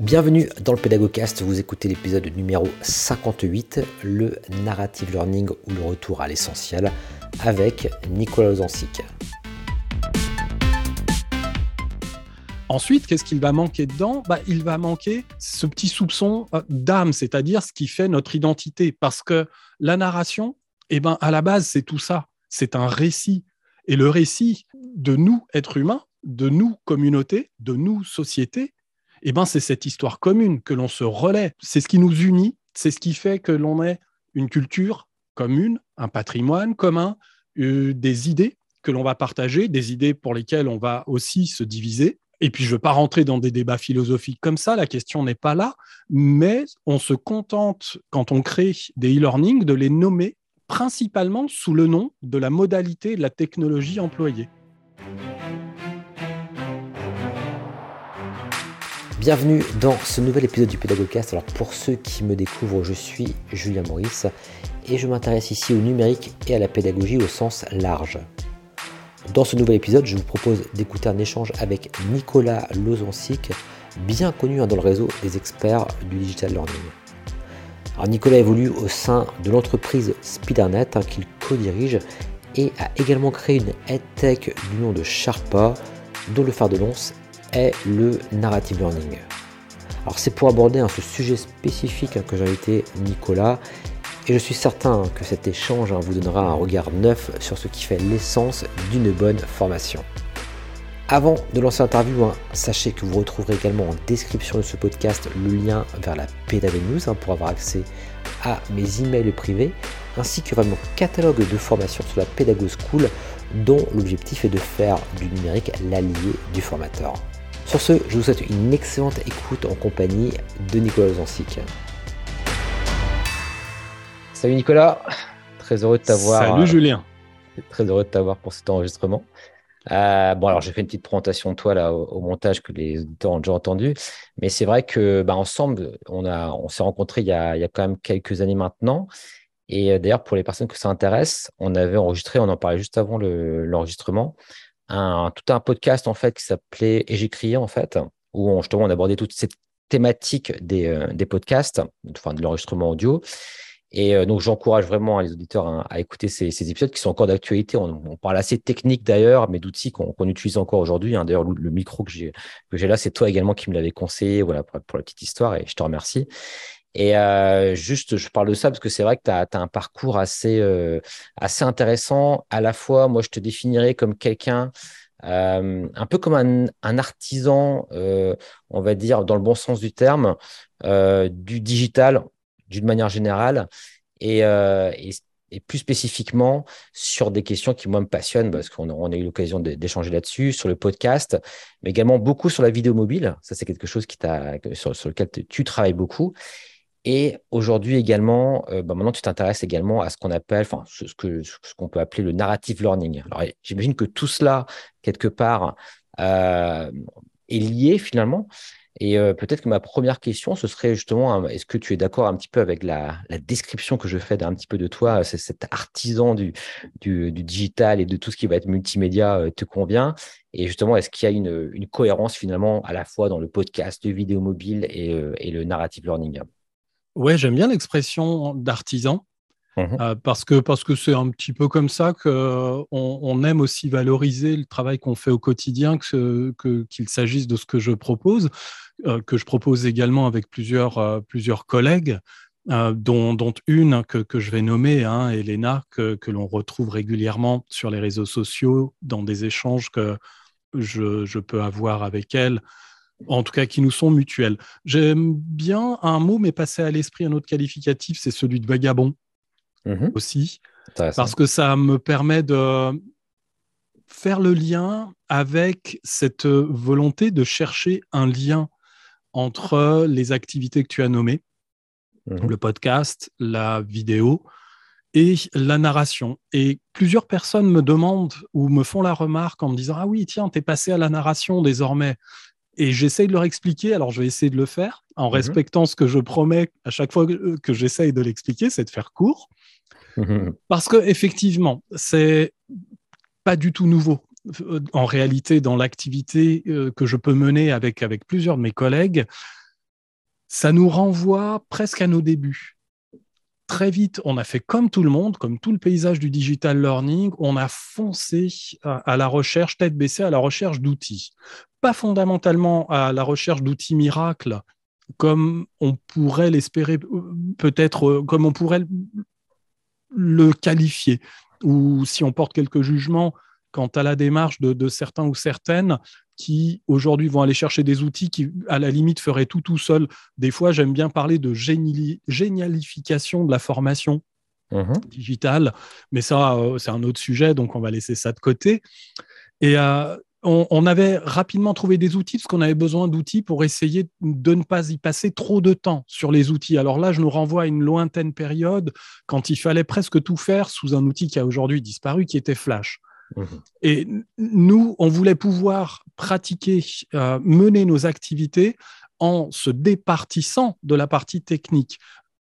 Bienvenue dans le Pédagogcast, vous écoutez l'épisode numéro 58, le narrative learning ou le retour à l'essentiel avec Nicolas Ozancic. Ensuite, qu'est-ce qu'il va manquer dedans? Bah, Il va manquer ce petit soupçon euh, d'âme, c'est-à-dire ce qui fait notre identité. Parce que la narration, eh ben, à la base, c'est tout ça. C'est un récit. Et le récit de nous, êtres humains, de nous, communauté, de nous, société, eh ben, c'est cette histoire commune que l'on se relaie. C'est ce qui nous unit, c'est ce qui fait que l'on ait une culture commune, un patrimoine commun, euh, des idées que l'on va partager, des idées pour lesquelles on va aussi se diviser. Et puis, je ne veux pas rentrer dans des débats philosophiques comme ça, la question n'est pas là, mais on se contente, quand on crée des e-learning, de les nommer principalement sous le nom de la modalité de la technologie employée. Bienvenue dans ce nouvel épisode du Pédagogcast. Alors pour ceux qui me découvrent, je suis Julien Maurice et je m'intéresse ici au numérique et à la pédagogie au sens large. Dans ce nouvel épisode, je vous propose d'écouter un échange avec Nicolas Lozancic, bien connu hein, dans le réseau des experts du digital learning. Nicolas évolue au sein de l'entreprise Spidernet hein, qu'il co-dirige et a également créé une EdTech du nom de Sharpa, dont le phare de lance est le narrative learning. Alors c'est pour aborder ce sujet spécifique hein, que j'ai invité Nicolas et je suis certain que cet échange hein, vous donnera un regard neuf sur ce qui fait l'essence d'une bonne formation. Avant de lancer l'interview, hein, sachez que vous retrouverez également en description de ce podcast le lien vers la PDAV News pour avoir accès à mes emails privés ainsi que mon catalogue de formation sur la Pédago School dont l'objectif est de faire du numérique l'allié du formateur. Sur ce, je vous souhaite une excellente écoute en compagnie de Nicolas Zancic. Salut Nicolas, très heureux de t'avoir. Salut Julien. Très heureux de t'avoir pour cet enregistrement. Euh, bon, alors j'ai fait une petite présentation de toi là au, montage que les auditeurs ont déjà entendu, mais c'est vrai que bah, ensemble, on, a, on s'est rencontrés il y, a, il y a quand même quelques années maintenant. Et euh, d'ailleurs, pour les personnes que ça intéresse, on avait enregistré, on en parlait juste avant l'enregistrement, un, tout un podcast en fait qui s'appelait Et crié en fait, où on, justement on abordait toute cette thématique des, euh, des podcasts, enfin de l'enregistrement audio. Et euh, donc j'encourage vraiment les auditeurs à, écouter ces, épisodes qui sont encore d'actualité. On, parle assez technique d'ailleurs, mais d'outils qu'on utilise encore aujourd'hui. Hein. D'ailleurs, le, micro que j'ai là, c'est toi également qui me l'avais conseillé voilà, pour, la petite histoire et je te remercie. Et euh, juste, je parle de ça parce que c'est vrai que tu as, un parcours assez, euh, assez intéressant. À la fois, moi, je te définirais comme quelqu'un, euh, un peu comme un, artisan, on va dire, dans le bon sens du terme, du digital d'une manière générale. Et, plus spécifiquement sur des questions qui, moi, me passionnent parce qu'on a eu l'occasion d'échanger là-dessus, sur le podcast, mais également beaucoup sur la vidéo mobile. Ça, c'est quelque chose sur lequel tu travailles beaucoup. Et aujourd'hui également, euh, bah, maintenant tu t'intéresses également à ce qu'on appelle, enfin ce, ce qu'on peut appeler le narrative learning. Alors j'imagine que tout cela quelque part euh, est lié finalement. Et euh, peut-être que ma première question, ce serait justement, est-ce que tu es d'accord un petit peu avec la, description que je fais d'un petit peu de toi, cet artisan du, du, digital et de tout ce qui va être multimédia te convient? Et justement, est-ce qu'il y a une, cohérence finalement à la fois dans le podcast, de vidéo mobile et le narrative learning? Ouais, j'aime bien l'expression d'artisan. Mmh euh, parce que parce que c'est un petit peu comme ça qu'on on aime aussi valoriser le travail qu'on fait au quotidien, qu'il que, qu'il s'agisse de ce que je propose, euh, que je propose également avec plusieurs, euh, plusieurs collègues, dont, dont, une que, que, je vais nommer, hein, Elena, que, que l'on retrouve régulièrement sur les réseaux sociaux, dans des échanges que je, je peux avoir avec elle en tout cas qui nous sont mutuels. J'aime bien un mot mais passé à l'esprit, un autre qualificatif, c'est celui de vagabond mhm. aussi, parce que ça me permet de faire le lien avec cette volonté de chercher un lien entre les activités que tu as nommées, mhm. le podcast, la vidéo et la narration. Et plusieurs personnes me demandent ou me font la remarque en me disant Ah oui, tiens, tu es passé à la narration désormais. Et j'essaye de leur expliquer, alors je vais essayer de le faire en mhm. respectant ce que je promets à chaque fois que, j'essaye de l'expliquer, c'est de faire court. Mhm. Parce que effectivement, c'est pas du tout nouveau. En réalité, dans l'activité euh, que je peux mener avec, avec plusieurs de mes collègues, ça nous renvoie presque à nos débuts. Très vite, on a fait comme tout le monde, comme tout le paysage du digital learning, on a foncé à la recherche, tête baissée, à la recherche d'outils. Pas fondamentalement à la recherche d'outils miracles, comme on pourrait l'espérer, peut-être comme on pourrait le qualifier, ou si on porte quelques jugements quant à la démarche de, certains ou certaines qui aujourd'hui vont aller chercher des outils qui, à la limite, feraient tout tout seul. Des fois, j'aime bien parler de génialification de la formation mmh digitale, mais ça, euh, c'est un autre sujet, donc on va laisser ça de côté. Et euh, on, avait rapidement trouvé des outils parce qu'on avait besoin d'outils pour essayer de ne pas y passer trop de temps sur les outils. Alors là, je nous renvoie à une lointaine période quand il fallait presque tout faire sous un outil qui a aujourd'hui disparu, qui était Flash. Mmh. Et nous, on voulait pouvoir pratiquer, euh, mener nos activités en se départissant de la partie technique.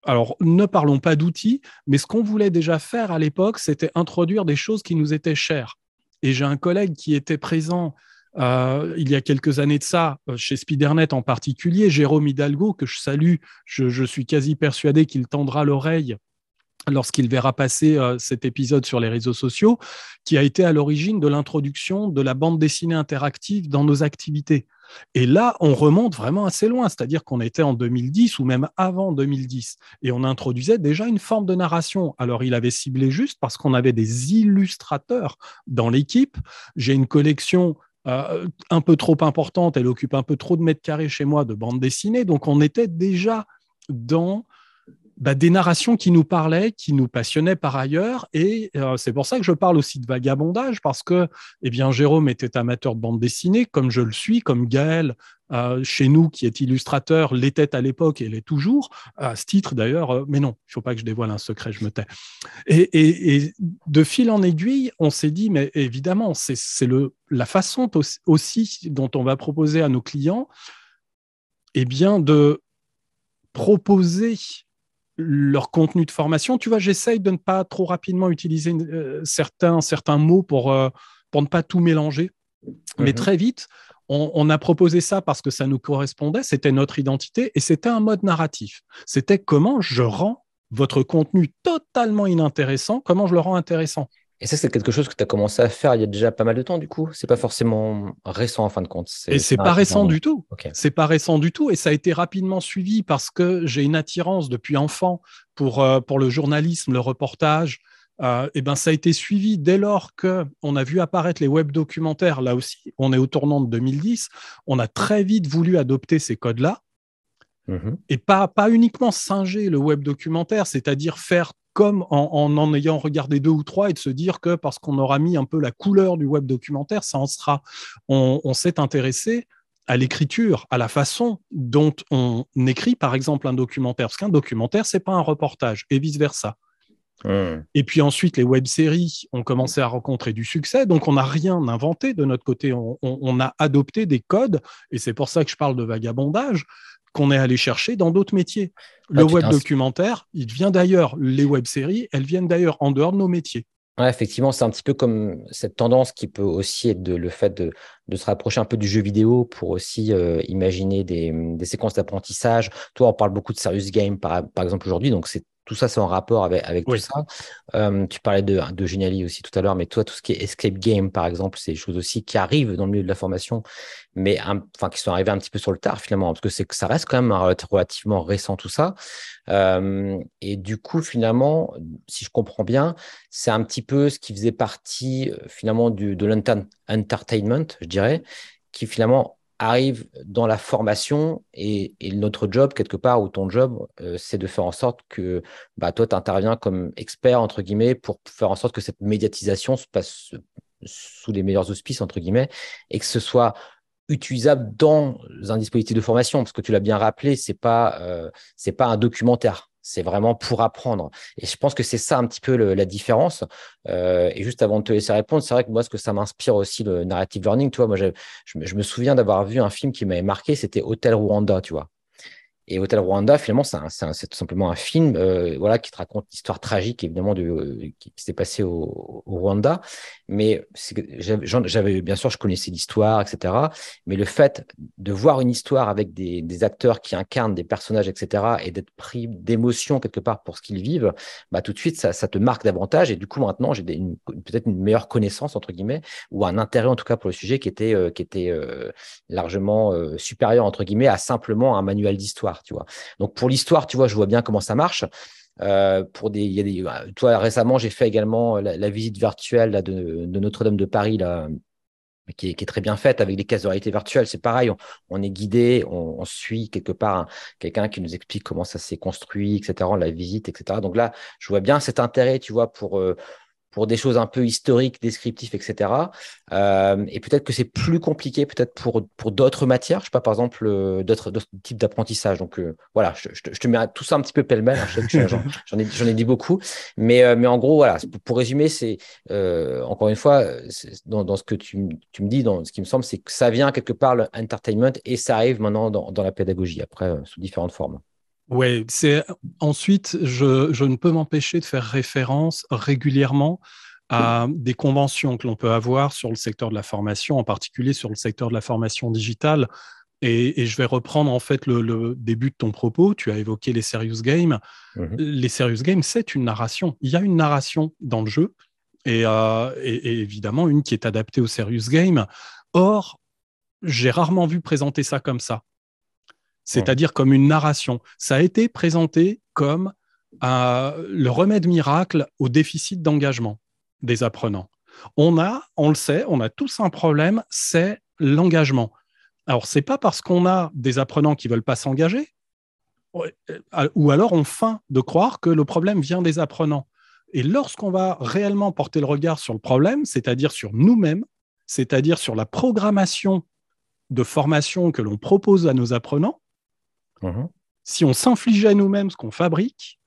Alors, ne parlons pas d'outils, mais ce qu'on voulait déjà faire à l'époque, c'était introduire des choses qui nous étaient chères. Et j'ai un collègue qui était présent euh, il y a quelques années de ça, euh, chez Spidernet en particulier, Jérôme Hidalgo, que je salue, je, suis quasi persuadé qu'il tendra l'oreille lorsqu'il verra passer euh, cet épisode sur les réseaux sociaux, qui a été à l'origine de l'introduction de la bande dessinée interactive dans nos activités. Et là, on remonte vraiment assez loin, c'est-à-dire qu'on était en 2010 ou même avant 2010, et on introduisait déjà une forme de narration. Alors, il avait ciblé juste parce qu'on avait des illustrateurs dans l'équipe. J'ai une collection euh, un peu trop importante, elle occupe un peu trop de mètres carrés chez moi de bande dessinée, donc on était déjà dans bah, des narrations qui nous parlaient, qui nous passionnaient par ailleurs. Et euh, c'est pour ça que je parle aussi de vagabondage, parce que eh bien, Jérôme était amateur de bande dessinée, comme je le suis, comme Gaël, euh, chez nous, qui est illustrateur, l'était à l'époque et l'est toujours, à ce titre d'ailleurs, euh, mais non, il ne faut pas que je dévoile un secret, je me tais. Et, de fil en aiguille, on s'est dit, mais évidemment, c'est la façon aussi dont on va proposer à nos clients eh bien, de proposer leur contenu de formation. Tu vois, j'essaye de ne pas trop rapidement utiliser euh, certains, certains mots pour, euh, pour ne pas tout mélanger. Mais mhm. très vite, on, a proposé ça parce que ça nous correspondait, c'était notre identité et c'était un mode narratif. C'était comment je rends votre contenu totalement inintéressant, comment je le rends intéressant. Et ça, c'est quelque chose que tu as commencé à faire il y a déjà pas mal de temps, du coup. C'est pas forcément récent en fin de compte. Et c'est pas récent du tout. C'est pas récent du tout. Et ça a été rapidement suivi parce que j'ai une attirance depuis enfant pour, euh, pour le journalisme, le reportage. Euh, et ben, ça a été suivi dès lors que on a vu apparaître les web documentaires. Là aussi, on est au tournant de 2010. On a très vite voulu adopter ces codes-là. Mmh et pas, pas uniquement singer le web documentaire, c'est-à-dire faire comme en, en, ayant regardé deux ou trois et de se dire que parce qu'on aura mis un peu la couleur du web documentaire, ça en sera. On, s'est intéressé à l'écriture, à la façon dont on écrit, par exemple, un documentaire. Parce qu'un documentaire, c'est pas un reportage, et vice-versa. Mmh. Et puis ensuite, les web-séries ont commencé à rencontrer du succès, donc on n'a rien inventé de notre côté, on, on, a adopté des codes, et c'est pour ça que je parle de vagabondage qu'on est allé chercher dans d'autres métiers. Le web documentaire, il vient d'ailleurs. Les web-séries, elles viennent d'ailleurs en dehors de nos métiers. Ouais, effectivement, c'est un petit peu comme cette tendance qui peut aussi être de, le fait de, se rapprocher un peu du jeu vidéo pour aussi euh, imaginer des, séquences d'apprentissage. Toi, on parle beaucoup de serious game, par, par exemple, aujourd'hui, donc c'est tout ça, c'est en rapport avec, avec tout ça. Euh, tu parlais de, de Geniali aussi tout à l'heure, mais toi, tout ce qui est escape game, par exemple, c'est des choses aussi qui arrivent dans le milieu de la formation, mais enfin, qui sont arrivées un petit peu sur le tard finalement, parce que c'est que ça reste quand même relativement récent tout ça. Euh, et du coup, finalement, si je comprends bien, c'est un petit peu ce qui faisait partie euh, finalement du, de l'entertainment, je dirais, qui finalement arrive dans la formation et, notre job, quelque part, ou ton job, euh, c'est de faire en sorte que bah, toi, tu interviens comme expert, entre guillemets, pour faire en sorte que cette médiatisation se passe sous les meilleurs auspices, entre guillemets, et que ce soit utilisable dans un dispositif de formation, parce que tu l'as bien rappelé, c'est pas, euh, pas un documentaire. C'est vraiment pour apprendre. Et je pense que c'est ça un petit peu la différence. Euh, et juste avant de te laisser répondre, c'est vrai que moi, ce que ça m'inspire aussi, le narrative learning, tu vois, moi, je, me souviens d'avoir vu un film qui m'avait marqué, c'était Hôtel Rwanda, tu vois. Et Hôtel Rwanda, finalement, c'est tout simplement un film euh, voilà, qui te raconte l'histoire tragique, évidemment, de, euh, qui, s'est passée au, Rwanda. Mais j'avais, bien sûr, je connaissais l'histoire, etc. Mais le fait de voir une histoire avec des, acteurs qui incarnent des personnages, etc., et d'être pris d'émotion quelque part pour ce qu'ils vivent, bah, tout de suite, ça, te marque davantage. Et du coup, maintenant, j'ai peut-être une meilleure connaissance, entre guillemets, ou un intérêt, en tout cas, pour le sujet qui était, euh, qui était largement supérieur, entre guillemets, à simplement un manuel d'histoire tu vois. Donc pour l'histoire, tu vois, je vois bien comment ça marche. Euh, pour des, y a des, bah, toi, récemment, j'ai fait également la, visite virtuelle de, Notre-Dame de Paris, là, qui est, très bien faite avec des cases de réalité virtuelle. C'est pareil, on, est guidé, on, suit quelque part quelqu'un qui nous explique comment ça s'est construit, etc., la visite, etc. Donc là, je vois bien cet intérêt, tu vois, pour, euh, pour des choses un peu historiques, descriptives, etc. Euh, et peut-être que c'est plus compliqué peut-être pour, pour d'autres matières, je sais pas, par exemple, euh, d'autres, types d'apprentissage. Donc euh, voilà, je, te mets tout ça un petit peu pêle-mêle, hein, j'en, ai, dit beaucoup. Mais, mais en gros, voilà, pour, résumer, c'est encore une fois, dans, dans, ce que tu, tu, me dis, dans ce qui me semble, c'est que ça vient quelque part l'entertainment et ça arrive maintenant dans, dans la pédagogie, après, sous différentes formes. Oui, c'est ensuite, je, ne peux m'empêcher de faire référence régulièrement à des conventions que l'on peut avoir sur le secteur de la formation, en particulier sur le secteur de la formation digitale. Et, je vais reprendre en fait le, début de ton propos. Tu as évoqué les serious games. Mmh les serious games, c'est une narration. Il y a une narration dans le jeu, et, euh, et évidemment une qui est adaptée au serious game. Or, j'ai rarement vu présenter ça comme ça c'est-à-dire comme une narration. Ça a été présenté comme euh, le remède miracle au déficit d'engagement des apprenants. On a, on le sait, on a tous un problème, c'est l'engagement. Alors, c'est pas parce qu'on a des apprenants qui veulent pas s'engager, euh, ou alors on feint de croire que le problème vient des apprenants. Et lorsqu'on va réellement porter le regard sur le problème, c'est-à-dire sur nous-mêmes, c'est-à-dire sur la programmation de formation que l'on propose à nos apprenants, Mhm. Si on s'infligeait nous-mêmes ce qu'on fabrique,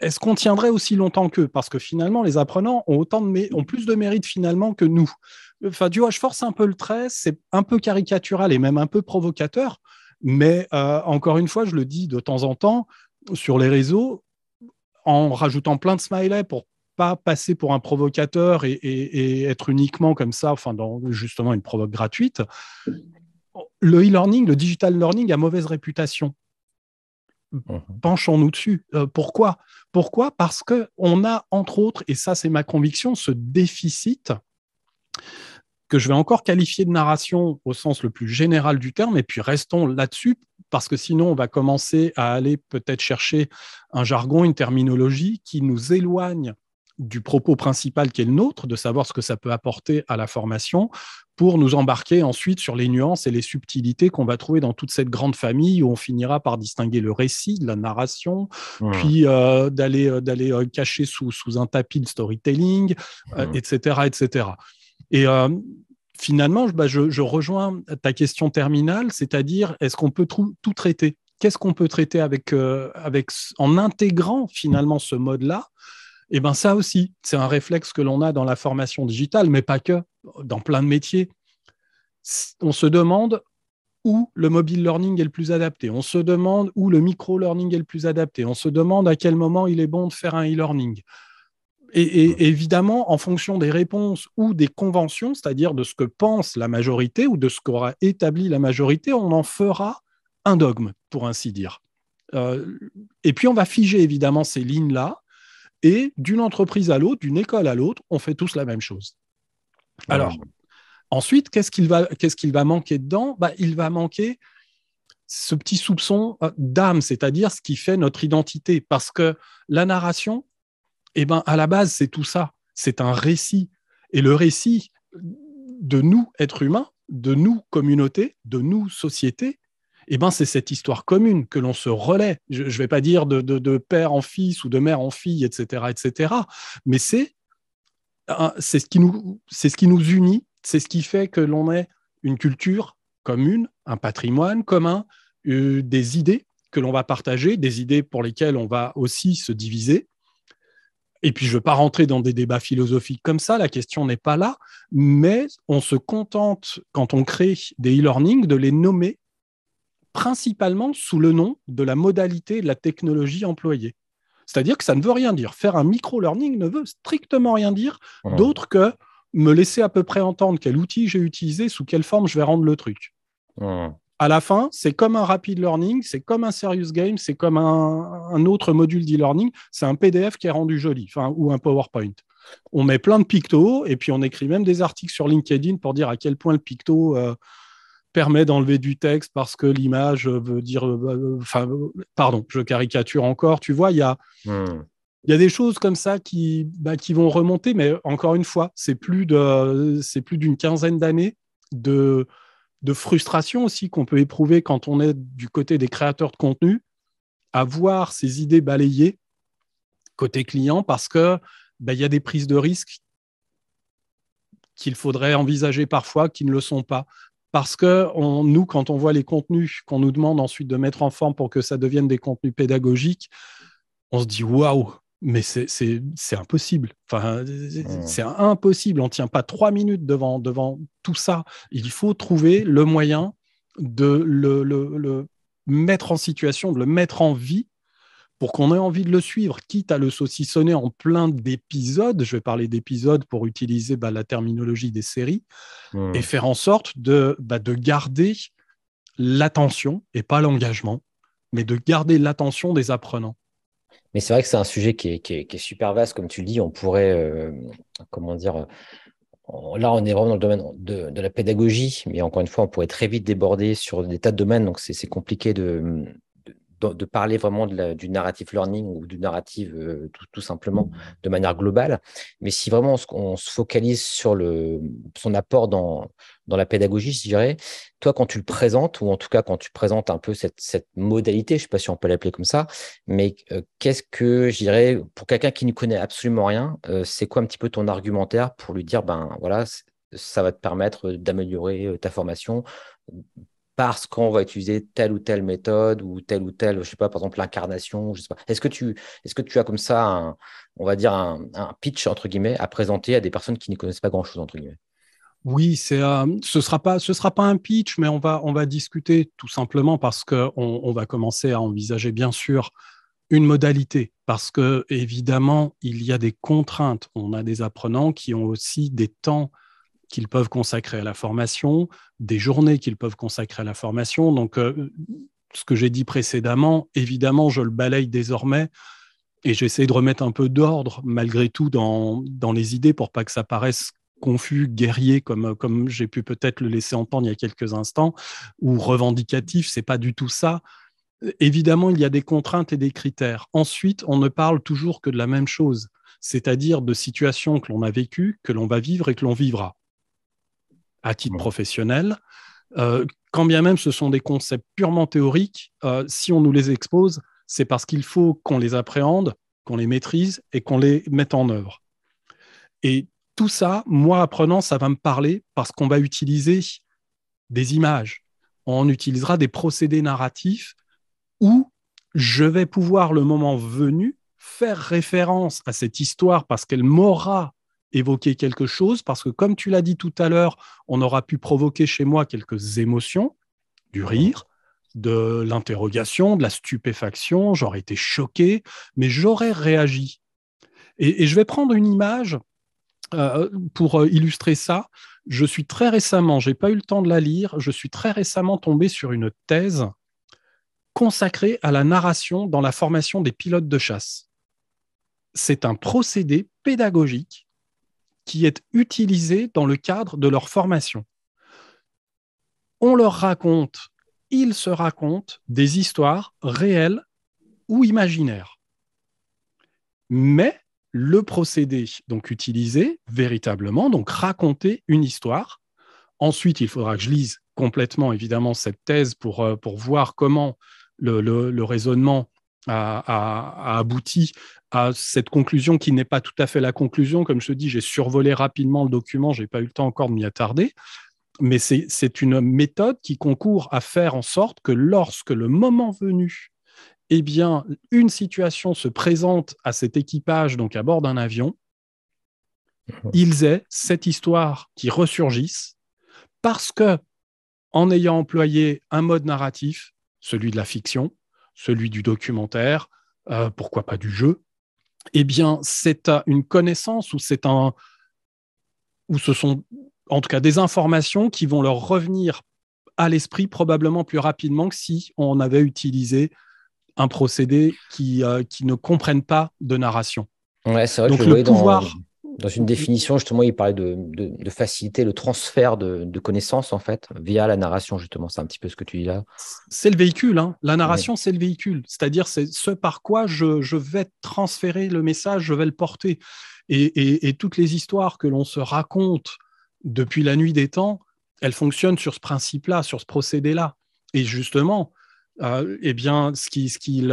est-ce qu'on tiendrait aussi longtemps qu'eux? Parce que finalement, les apprenants ont, autant de ont plus de mérite finalement que nous. Enfin, tu vois, je force un peu le trait, c'est un peu caricatural et même un peu provocateur, mais euh, encore une fois, je le dis de temps en temps sur les réseaux, en rajoutant plein de smileys pour pas passer pour un provocateur et, être uniquement comme ça, enfin, dans justement une provoque gratuite le e-learning, le digital learning a mauvaise réputation. Mhm. Penchons-nous dessus. Euh, pourquoi? Pourquoi? Parce qu'on a, entre autres, et ça c'est ma conviction, ce déficit que je vais encore qualifier de narration au sens le plus général du terme, et puis restons là-dessus, parce que sinon on va commencer à aller peut-être chercher un jargon, une terminologie qui nous éloigne du propos principal qui est le nôtre, de savoir ce que ça peut apporter à la formation, pour nous embarquer ensuite sur les nuances et les subtilités qu'on va trouver dans toute cette grande famille où on finira par distinguer le récit de la narration, puis euh, d'aller euh, d'aller euh, cacher sous, sous un tapis de storytelling, etc., etc. Et finalement, bah, je, rejoins ta question terminale, c'est-à-dire est-ce qu'on peut tout, traiter? Qu'est-ce qu'on peut traiter avec, avec, en intégrant finalement ce mode-là eh bien ça aussi, c'est un réflexe que l'on a dans la formation digitale, mais pas que, dans plein de métiers. On se demande où le mobile learning est le plus adapté. On se demande où le micro-learning est le plus adapté. On se demande à quel moment il est bon de faire un e-learning. Et, évidemment, en fonction des réponses ou des conventions, c'est-à-dire de ce que pense la majorité ou de ce qu'aura établi la majorité, on en fera un dogme, pour ainsi dire. Euh, et puis, on va figer évidemment ces lignes-là et d'une entreprise à l'autre, d'une école à l'autre, on fait tous la même chose. Alors, ensuite, qu'est-ce qu'il va, qu'est-ce qu'il va manquer dedans? Bah, Il va manquer ce petit soupçon euh, d'âme, c'est-à-dire ce qui fait notre identité. Parce que la narration, eh ben, à la base, c'est tout ça. C'est un récit. Et le récit de nous, êtres humains, de nous, communauté, de nous, société, eh ben, c'est cette histoire commune que l'on se relaie. Je ne vais pas dire de, père en fils ou de mère en fille, etc., etc. Mais c'est ce qui nous ce qui nous unit, c'est ce qui fait que l'on ait une culture commune, un patrimoine commun, euh, des idées que l'on va partager, des idées pour lesquelles on va aussi se diviser. Et puis, je ne veux pas rentrer dans des débats philosophiques comme ça, la question n'est pas là, mais on se contente, quand on crée des e-learning, de les nommer principalement sous le nom de la modalité de la technologie employée. C'est-à-dire que ça ne veut rien dire. Faire un micro-learning ne veut strictement rien dire d'autre que me laisser à peu près entendre quel outil j'ai utilisé, sous quelle forme je vais rendre le truc. À la fin, c'est comme un rapid learning, c'est comme un serious game, c'est comme un, autre module d'e-learning, c'est un PDF qui est rendu joli, ou un PowerPoint. On met plein de pictos et puis on écrit même des articles sur LinkedIn pour dire à quel point le picto euh, permet d'enlever du texte parce que l'image veut dire. Euh, enfin, pardon, je caricature encore. Tu vois, il y a. Hmm. Il y a des choses comme ça qui, bah, qui vont remonter, mais encore une fois, c'est plus de, c'est plus d'une quinzaine d'années de, de frustration aussi qu'on peut éprouver quand on est du côté des créateurs de contenu, à voir ces idées balayées côté client parce que bah, il y a des prises de risques qu'il faudrait envisager parfois qui ne le sont pas parce que nous, quand on voit les contenus qu'on nous demande ensuite de mettre en forme pour que ça devienne des contenus pédagogiques, on se dit waouh, mais c'est impossible. Enfin, mmh. c'est impossible. On ne tient pas trois minutes devant, devant tout ça. Il faut trouver le moyen de le mettre en situation, de le mettre en vie pour qu'on ait envie de le suivre, quitte à le saucissonner en plein d'épisodes, je vais parler d'épisodes pour utiliser bah, la terminologie des séries, et faire en sorte de, bah, de garder l'attention, et pas l'engagement, mais de garder l'attention des apprenants. Mais c'est vrai que c'est un sujet qui est, super vaste, comme tu le dis, on pourrait, euh, comment dire, là on est vraiment dans le domaine de, de, la pédagogie, mais encore une fois, on pourrait très vite déborder sur des tas de domaines, donc c'est compliqué de de, parler vraiment du narrative learning ou du narrative euh, tout, simplement de manière globale. Mais si vraiment on, se focalise sur le, son apport dans, dans la pédagogie, je dirais, toi, quand tu le présentes, ou en tout cas quand tu présentes un peu cette, cette modalité, je ne sais pas si on peut l'appeler comme ça, mais euh, qu'est-ce que, je dirais, pour quelqu'un qui ne connaît absolument rien, euh, c'est quoi un petit peu ton argumentaire pour lui dire, ben voilà, ça va te permettre d'améliorer ta formation parce qu'on va utiliser telle ou telle méthode ou telle ou telle, je sais pas, par exemple l'incarnation, je sais pas. Est-ce que tu, est-ce que tu as comme ça, un, on va dire un, pitch entre guillemets à présenter à des personnes qui ne connaissent pas grand-chose entre guillemets? Oui, c'est, euh, ce sera pas, ce sera pas un pitch, mais on va, on va discuter tout simplement parce que on, va commencer à envisager bien sûr une modalité, parce que évidemment il y a des contraintes. On a des apprenants qui ont aussi des temps qu'ils peuvent consacrer à la formation, des journées qu'ils peuvent consacrer à la formation. Donc, euh, ce que j'ai dit précédemment, évidemment, je le balaye désormais et j'essaie de remettre un peu d'ordre malgré tout dans, dans les idées pour pas que ça paraisse confus, guerrier, comme, comme j'ai pu peut-être le laisser entendre il y a quelques instants, ou revendicatif, c'est pas du tout ça. Évidemment, il y a des contraintes et des critères. Ensuite, on ne parle toujours que de la même chose, c'est-à-dire de situations que l'on a vécues, que l'on va vivre et que l'on vivra à titre professionnel. Euh, quand bien même ce sont des concepts purement théoriques, euh, si on nous les expose, c'est parce qu'il faut qu'on les appréhende, qu'on les maîtrise et qu'on les mette en œuvre. Et tout ça, moi apprenant, ça va me parler parce qu'on va utiliser des images, on utilisera des procédés narratifs où je vais pouvoir, le moment venu, faire référence à cette histoire parce qu'elle m'aura évoquer quelque chose, parce que comme tu l'as dit tout à l'heure, on aura pu provoquer chez moi quelques émotions, du rire, de l'interrogation, de la stupéfaction, j'aurais été choqué, mais j'aurais réagi. Et, je vais prendre une image euh, pour euh, illustrer ça. Je suis très récemment, j'ai pas eu le temps de la lire, je suis très récemment tombé sur une thèse consacrée à la narration dans la formation des pilotes de chasse. C'est un procédé pédagogique qui est utilisé dans le cadre de leur formation. On leur raconte, ils se racontent des histoires réelles ou imaginaires. Mais le procédé donc utilisé véritablement, donc raconter une histoire. Ensuite, il faudra que je lise complètement évidemment cette thèse pour, euh, pour voir comment le, le raisonnement a, abouti à cette conclusion qui n'est pas tout à fait la conclusion. Comme je te dis, j'ai survolé rapidement le document, je n'ai pas eu le temps encore de m'y attarder. Mais c'est une méthode qui concourt à faire en sorte que lorsque le moment venu, eh bien, une situation se présente à cet équipage, donc à bord d'un avion, ils aient cette histoire qui ressurgisse parce que, en ayant employé un mode narratif, celui de la fiction, celui du documentaire, euh, pourquoi pas du jeu, eh bien, c'est une connaissance ou c'est un, ou ce sont en tout cas des informations qui vont leur revenir à l'esprit probablement plus rapidement que si on avait utilisé un procédé qui, euh, qui ne comprenne pas de narration. Ouais, c'est vrai que le pouvoir, dans une définition, justement, il parlait de, de, faciliter le transfert de, de, connaissances, en fait, via la narration, justement. C'est un petit peu ce que tu dis là. C'est le véhicule. Hein. La narration, c'est le véhicule. C'est-à-dire, c'est ce par quoi je, je, vais transférer le message, je vais le porter. Et, et, et toutes les histoires que l'on se raconte depuis la nuit des temps, elles fonctionnent sur ce principe-là, sur ce procédé-là. Et justement, euh, eh bien, ce qui, ce qui,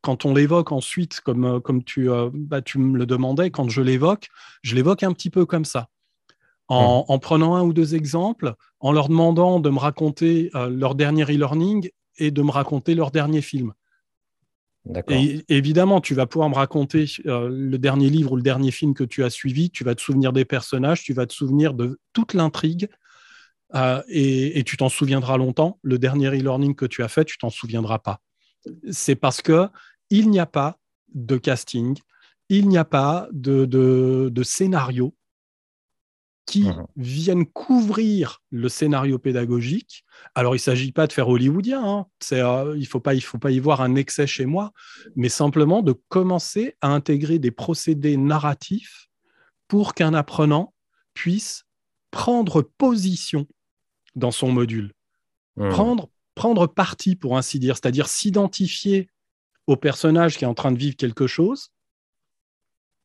quand on l'évoque ensuite, comme, euh, comme tu, euh, bah, tu me le demandais, quand je l'évoque, je l'évoque un petit peu comme ça. En, en, prenant un ou deux exemples, en leur demandant de me raconter leur dernier e-learning et de me raconter leur dernier film. Et évidemment, tu vas pouvoir me raconter le dernier livre ou le dernier film que tu as suivi, tu vas te souvenir des personnages, tu vas te souvenir de toute l'intrigue, euh, et, tu t'en souviendras longtemps. Le dernier e-learning que tu as fait, tu t'en souviendras pas. C'est parce que il n'y a pas de casting, il n'y a pas de, de, scénario qui mhm. viennent couvrir le scénario pédagogique. Alors, il ne s'agit pas de faire hollywoodien, hein. euh, il ne faut, pas, faut pas y voir un excès chez moi, mais simplement de commencer à intégrer des procédés narratifs pour qu'un apprenant puisse prendre position dans son module. Prendre, prendre parti, pour ainsi dire, c'est-à-dire s'identifier au personnage qui est en train de vivre quelque chose,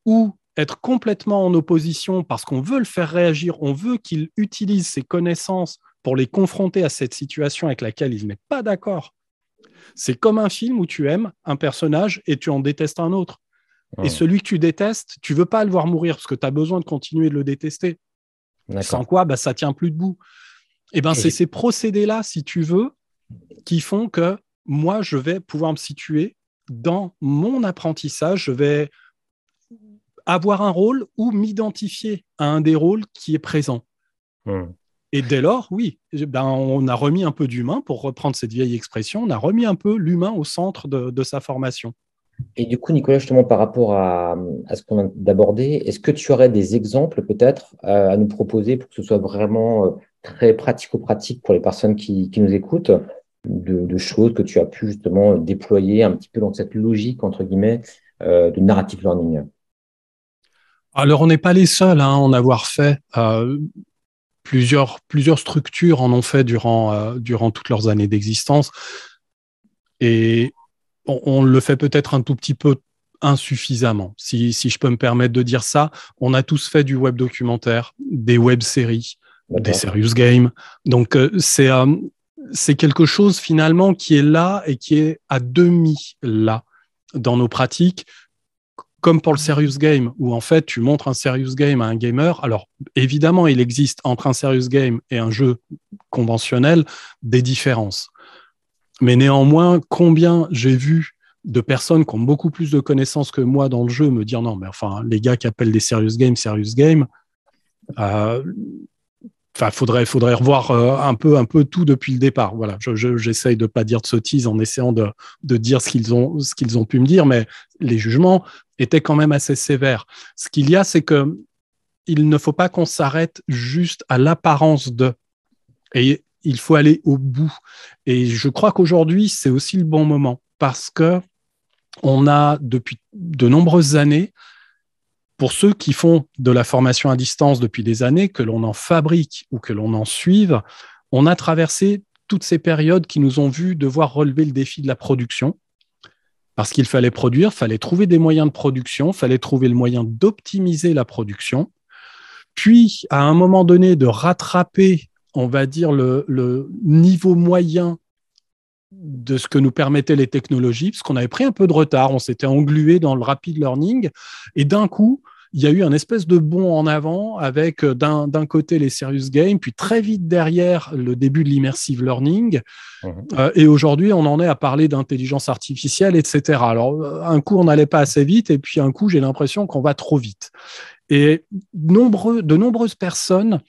ou être complètement en opposition parce qu'on veut le faire réagir, on veut qu'il utilise ses connaissances pour les confronter à cette situation avec laquelle il n'est pas d'accord. C'est comme un film où tu aimes un personnage et tu en détestes un autre. Et celui que tu détestes, tu veux pas le voir mourir parce que tu as besoin de continuer de le détester. Sans quoi, bah, ça tient plus debout. Eh ben, c'est ces procédés-là, si tu veux, qui font que moi, je vais pouvoir me situer dans mon apprentissage, je vais avoir un rôle ou m'identifier à un des rôles qui est présent. Hmm. Et dès lors, oui, ben, on a remis un peu d'humain, pour reprendre cette vieille expression, on a remis un peu l'humain au centre de, sa formation. Et du coup, Nicolas, justement, par rapport à, ce qu'on vient d'aborder, est-ce que tu aurais des exemples peut-être euh, à nous proposer pour que ce soit vraiment euh, très pratico-pratique pour les personnes qui, nous écoutent, de, choses que tu as pu justement déployer un petit peu dans cette logique, entre guillemets, euh, de narrative learning Alors, on n'est pas les seuls à en avoir fait. Euh, plusieurs, plusieurs structures en ont fait durant, euh, durant toutes leurs années d'existence. Et on, le fait peut-être un tout petit peu insuffisamment, si, si, je peux me permettre de dire ça. On a tous fait du web documentaire, des web séries, des serious games. Donc euh, c'est euh, c'est quelque chose finalement qui est là et qui est à demi là dans nos pratiques, comme pour le serious game, où en fait tu montres un serious game à un gamer. Alors évidemment, il existe entre un serious game et un jeu conventionnel des différences. Mais néanmoins, combien j'ai vu de personnes qui ont beaucoup plus de connaissances que moi dans le jeu me dire non, mais enfin, les gars qui appellent des serious games, serious game, euh, Enfin, faudrait, faudrait revoir euh, un peu, un peu tout depuis le départ. Voilà, j'essaye je, de pas dire de sottises en essayant de, de dire ce qu'ils ont, ce qu'ils ont pu me dire, mais les jugements étaient quand même assez sévères. Ce qu'il y a, c'est que il ne faut pas qu'on s'arrête juste à l'apparence de, et il faut aller au bout. Et je crois qu'aujourd'hui, c'est aussi le bon moment parce que on a depuis de nombreuses années pour ceux qui font de la formation à distance depuis des années, que l'on en fabrique ou que l'on en suive, on a traversé toutes ces périodes qui nous ont vu devoir relever le défi de la production. Parce qu'il fallait produire, fallait trouver des moyens de production, fallait trouver le moyen d'optimiser la production, puis à un moment donné de rattraper, on va dire, le, le niveau moyen de ce que nous permettaient les technologies, parce qu'on avait pris un peu de retard, on s'était englué dans le rapid learning, et d'un coup, il y a eu un espèce de bond en avant avec euh, d'un côté les serious games, puis très vite derrière le début de l'immersive learning. Mhm. Euh, et aujourd'hui, on en est à parler d'intelligence artificielle, etc. Alors, euh, un coup, on n'allait pas assez vite, et puis un coup, j'ai l'impression qu'on va trop vite. Et nombreux, de nombreuses personnes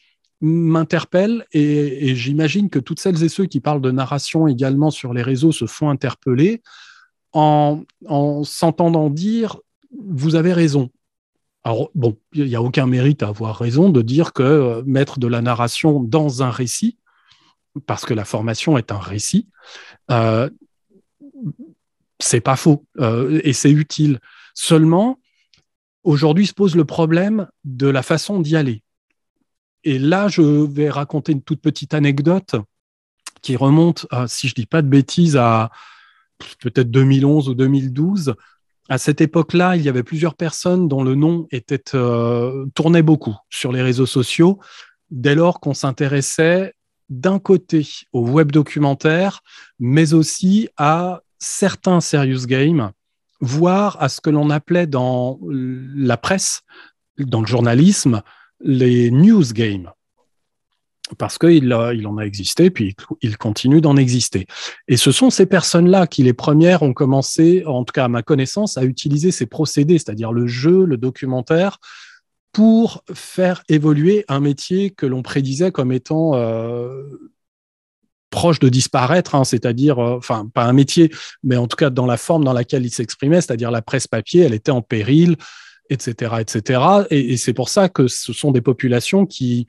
m'interpelle et, j'imagine que toutes celles et ceux qui parlent de narration également sur les réseaux se font interpeller en, s'entendant dire vous avez raison. Alors, bon, il n'y a aucun mérite à avoir raison de dire que euh, mettre de la narration dans un récit, parce que la formation est un récit, euh, c'est pas faux euh, et c'est utile. Seulement, aujourd'hui se pose le problème de la façon d'y aller. Et là, je vais raconter une toute petite anecdote qui remonte, si je dis pas de bêtises, à peut-être 2011 ou 2012. À cette époque-là, il y avait plusieurs personnes dont le nom était euh, tournait beaucoup sur les réseaux sociaux, dès lors qu'on s'intéressait d'un côté au web documentaire, mais aussi à certains serious games, voire à ce que l'on appelait dans la presse, dans le journalisme, les news games. Parce qu'il il en a existé, puis il continue d'en exister. Et ce sont ces personnes-là qui, les premières, ont commencé, en tout cas à ma connaissance, à utiliser ces procédés, c'est-à-dire le jeu, le documentaire, pour faire évoluer un métier que l'on prédisait comme étant euh, proche de disparaître, hein, c'est-à-dire, euh, enfin, pas un métier, mais en tout cas dans la forme dans laquelle il s'exprimait, c'est-à-dire la presse papier, elle était en péril, etc., etc. Et, c'est pour ça que ce sont des populations qui,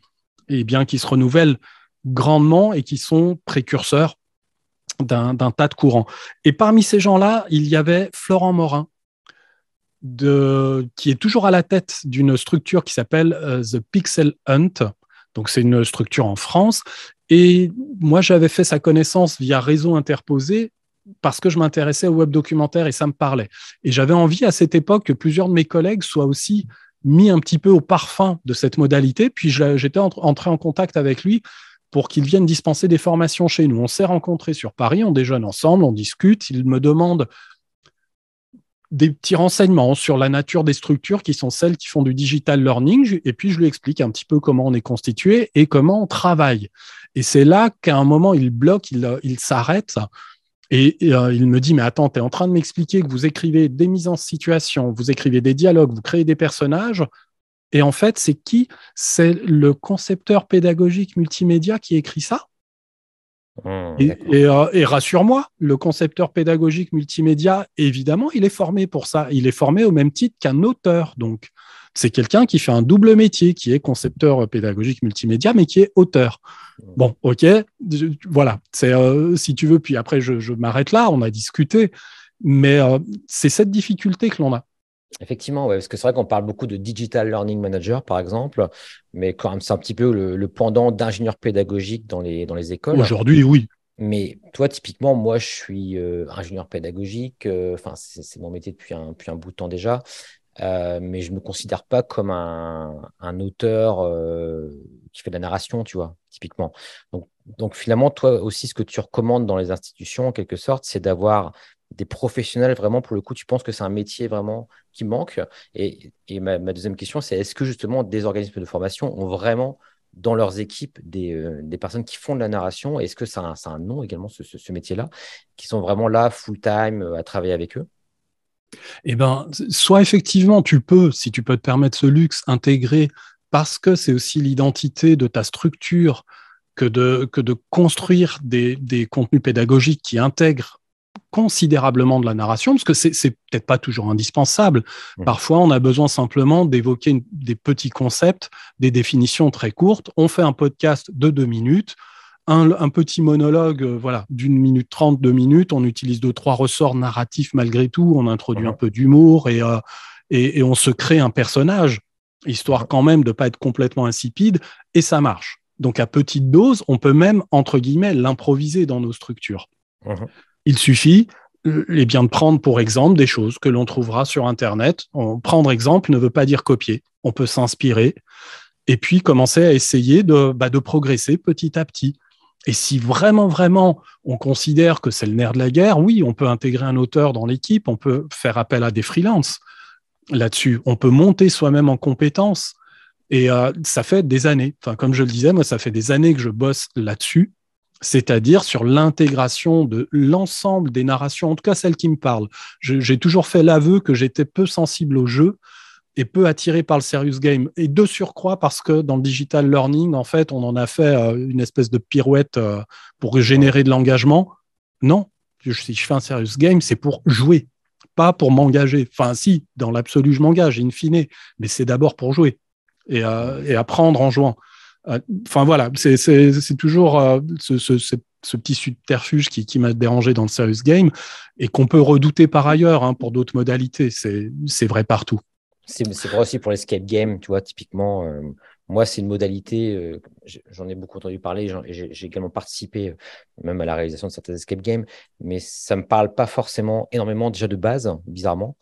eh bien, qui se renouvellent grandement et qui sont précurseurs d'un tas de courants. Et parmi ces gens-là, il y avait Florent Morin, qui est toujours à la tête d'une structure qui s'appelle euh, The Pixel Hunt. Donc, c'est une structure en France. Et moi, j'avais fait sa connaissance via réseau interposé parce que je m'intéressais au web documentaire et ça me parlait. Et j'avais envie à cette époque que plusieurs de mes collègues soient aussi mis un petit peu au parfum de cette modalité. Puis j'étais entré en contact avec lui pour qu'il vienne dispenser des formations chez nous. On s'est rencontrés sur Paris, on déjeune ensemble, on discute. Il me demande des petits renseignements sur la nature des structures qui sont celles qui font du digital learning. Et puis je lui explique un petit peu comment on est constitué et comment on travaille. Et c'est là qu'à un moment, il bloque, il, il s'arrête et, euh, il me dit, mais attends, tu es en train de m'expliquer que vous écrivez des mises en situation, vous écrivez des dialogues, vous créez des personnages. Et en fait, c'est qui? C'est le concepteur pédagogique multimédia qui écrit ça mmh, euh, et, rassure-moi, le concepteur pédagogique multimédia, évidemment, il est formé pour ça. Il est formé au même titre qu'un auteur. Donc, c'est quelqu'un qui fait un double métier, qui est concepteur pédagogique multimédia, mais qui est auteur. Bon, ok, voilà, c'est euh, si tu veux, puis après je, m'arrête là, on a discuté, mais euh, c'est cette difficulté que l'on a. Effectivement, ouais, parce que c'est vrai qu'on parle beaucoup de digital learning manager, par exemple, mais quand même, c'est un petit peu le, pendant d'ingénieur pédagogique dans les, dans les écoles. Aujourd'hui, oui. Mais toi, typiquement, moi, je suis euh, ingénieur pédagogique. Enfin, c'est mon métier depuis un, depuis un bout de temps déjà. Euh, mais je ne me considère pas comme un, un auteur euh, qui fait de la narration, tu vois, typiquement. Donc, donc, finalement, toi aussi, ce que tu recommandes dans les institutions, en quelque sorte, c'est d'avoir des professionnels vraiment, pour le coup, tu penses que c'est un métier vraiment qui manque? Et, ma, deuxième question, c'est est-ce que justement des organismes de formation ont vraiment dans leurs équipes des, euh, des personnes qui font de la narration? Est-ce que ça un, nom également, ce, ce métier-là, qui sont vraiment là full-time à travailler avec eux? Eh bien, soit effectivement, tu peux, si tu peux te permettre ce luxe, intégrer, parce que c'est aussi l'identité de ta structure que de, que de construire des, des, contenus pédagogiques qui intègrent considérablement de la narration, parce que c'est, c'est peut-être pas toujours indispensable. Mmh. Parfois, on a besoin simplement d'évoquer des petits concepts, des définitions très courtes. On fait un podcast de deux minutes un, petit monologue euh, voilà, d'une minute trente, deux minutes. On utilise deux, trois ressorts narratifs malgré tout. On introduit un peu d'humour euh, et, et, on se crée un personnage, histoire quand même de ne pas être complètement insipide, et ça marche. Donc à petite dose, on peut même, entre guillemets, l'improviser dans nos structures. Il suffit euh, eh bien, de prendre pour exemple des choses que l'on trouvera sur Internet. prendre exemple ne veut pas dire copier. On peut s'inspirer et puis commencer à essayer de, bah, de progresser petit à petit. Et si vraiment, vraiment, on considère que c'est le nerf de la guerre, oui, on peut intégrer un auteur dans l'équipe, on peut faire appel à des freelances là-dessus, on peut monter soi-même en compétences. Et euh, ça fait des années, enfin, comme je le disais, moi, ça fait des années que je bosse là-dessus, c'est-à-dire sur l'intégration de l'ensemble des narrations, en tout cas celles qui me parlent. J'ai toujours fait l'aveu que j'étais peu sensible au jeu et peu attiré par le serious game. Et de surcroît, parce que dans le digital learning, en fait, on en a fait euh, une espèce de pirouette euh, pour générer de l'engagement. Non, si je fais un serious game, c'est pour jouer, pas pour m'engager. Enfin, si, dans l'absolu, je m'engage, in fine, mais c'est d'abord pour jouer et, euh, apprendre en jouant. Enfin, voilà, c'est toujours ce, petit subterfuge qui, m'a dérangé dans le serious game et qu'on peut redouter par ailleurs hein, pour d'autres modalités. C'est vrai partout. C'est vrai aussi pour l'escape game, tu vois, typiquement. Euh, moi, c'est une modalité, euh, j'en ai beaucoup entendu parler, j'ai également participé euh, même à la réalisation de certains escape games, mais ça ne me parle pas forcément énormément déjà de base, bizarrement.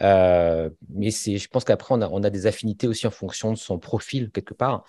mais je pense qu'après, on a, on a, des affinités aussi en fonction de son profil, quelque part.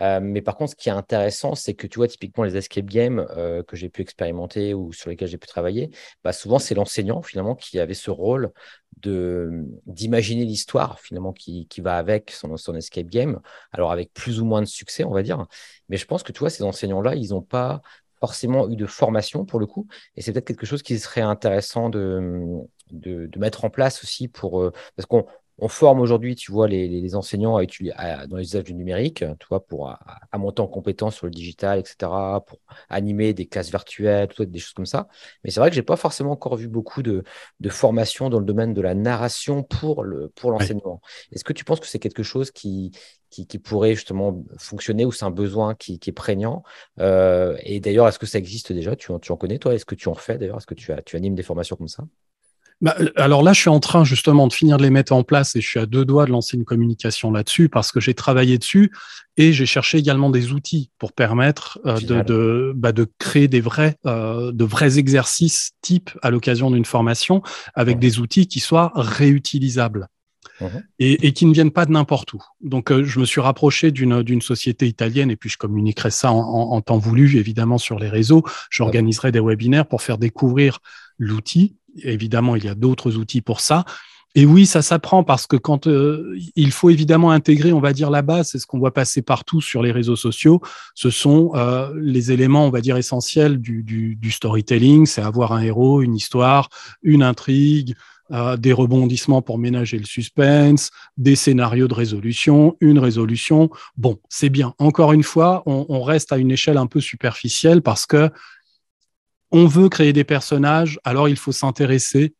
Euh, mais par contre, ce qui est intéressant, c'est que tu vois, typiquement, les escape games euh, que j'ai pu expérimenter ou sur lesquels j'ai pu travailler, bah, souvent, c'est l'enseignant, finalement, qui avait ce rôle de d'imaginer l'histoire, finalement, qui, qui, va avec son, escape game. Alors, avec plus ou moins de succès, on va dire. Mais je pense que, tu vois, ces enseignants-là, ils n'ont pas forcément eu de formation pour le coup. Et c'est peut-être quelque chose qui serait intéressant de, de, de, mettre en place aussi pour. Euh, parce qu'on on forme aujourd'hui, tu vois, les, enseignants à dans l'usage du numérique, tu vois, pour à, monter en compétence sur le digital, etc., pour animer des classes virtuelles, des choses comme ça. Mais c'est vrai que j'ai pas forcément encore vu beaucoup de, de formation dans le domaine de la narration pour le pour l'enseignement. Est-ce que tu penses que c'est quelque chose qui, qui, pourrait justement fonctionner ou c'est un besoin qui, est prégnant euh, Et d'ailleurs, est-ce que ça existe déjà? Tu, tu en connais, toi? Est-ce que tu en fais d'ailleurs? Est-ce que tu, as, tu animes des formations comme ça? Bah, alors là, je suis en train justement de finir de les mettre en place et je suis à deux doigts de lancer une communication là-dessus parce que j'ai travaillé dessus et j'ai cherché également des outils pour permettre euh, de, de, bah, de, créer des vrais, euh, de vrais exercices type à l'occasion d'une formation avec des outils qui soient réutilisables. Mmh et, et, qui ne viennent pas de n'importe où. Donc, euh, je me suis rapproché d'une société italienne et puis je communiquerai ça en, en, en temps voulu, évidemment, sur les réseaux. J'organiserai des webinaires pour faire découvrir l'outil Évidemment, il y a d'autres outils pour ça. Et oui, ça s'apprend parce que quand euh, il faut évidemment intégrer, on va dire la base, c'est ce qu'on voit passer partout sur les réseaux sociaux. Ce sont euh, les éléments, on va dire essentiels du, storytelling, c'est avoir un héros, une histoire, une intrigue, euh, des rebondissements pour ménager le suspense, des scénarios de résolution, une résolution. Bon, c'est bien. Encore une fois, on reste à une échelle un peu superficielle parce que on veut créer des personnages, alors il faut s'intéresser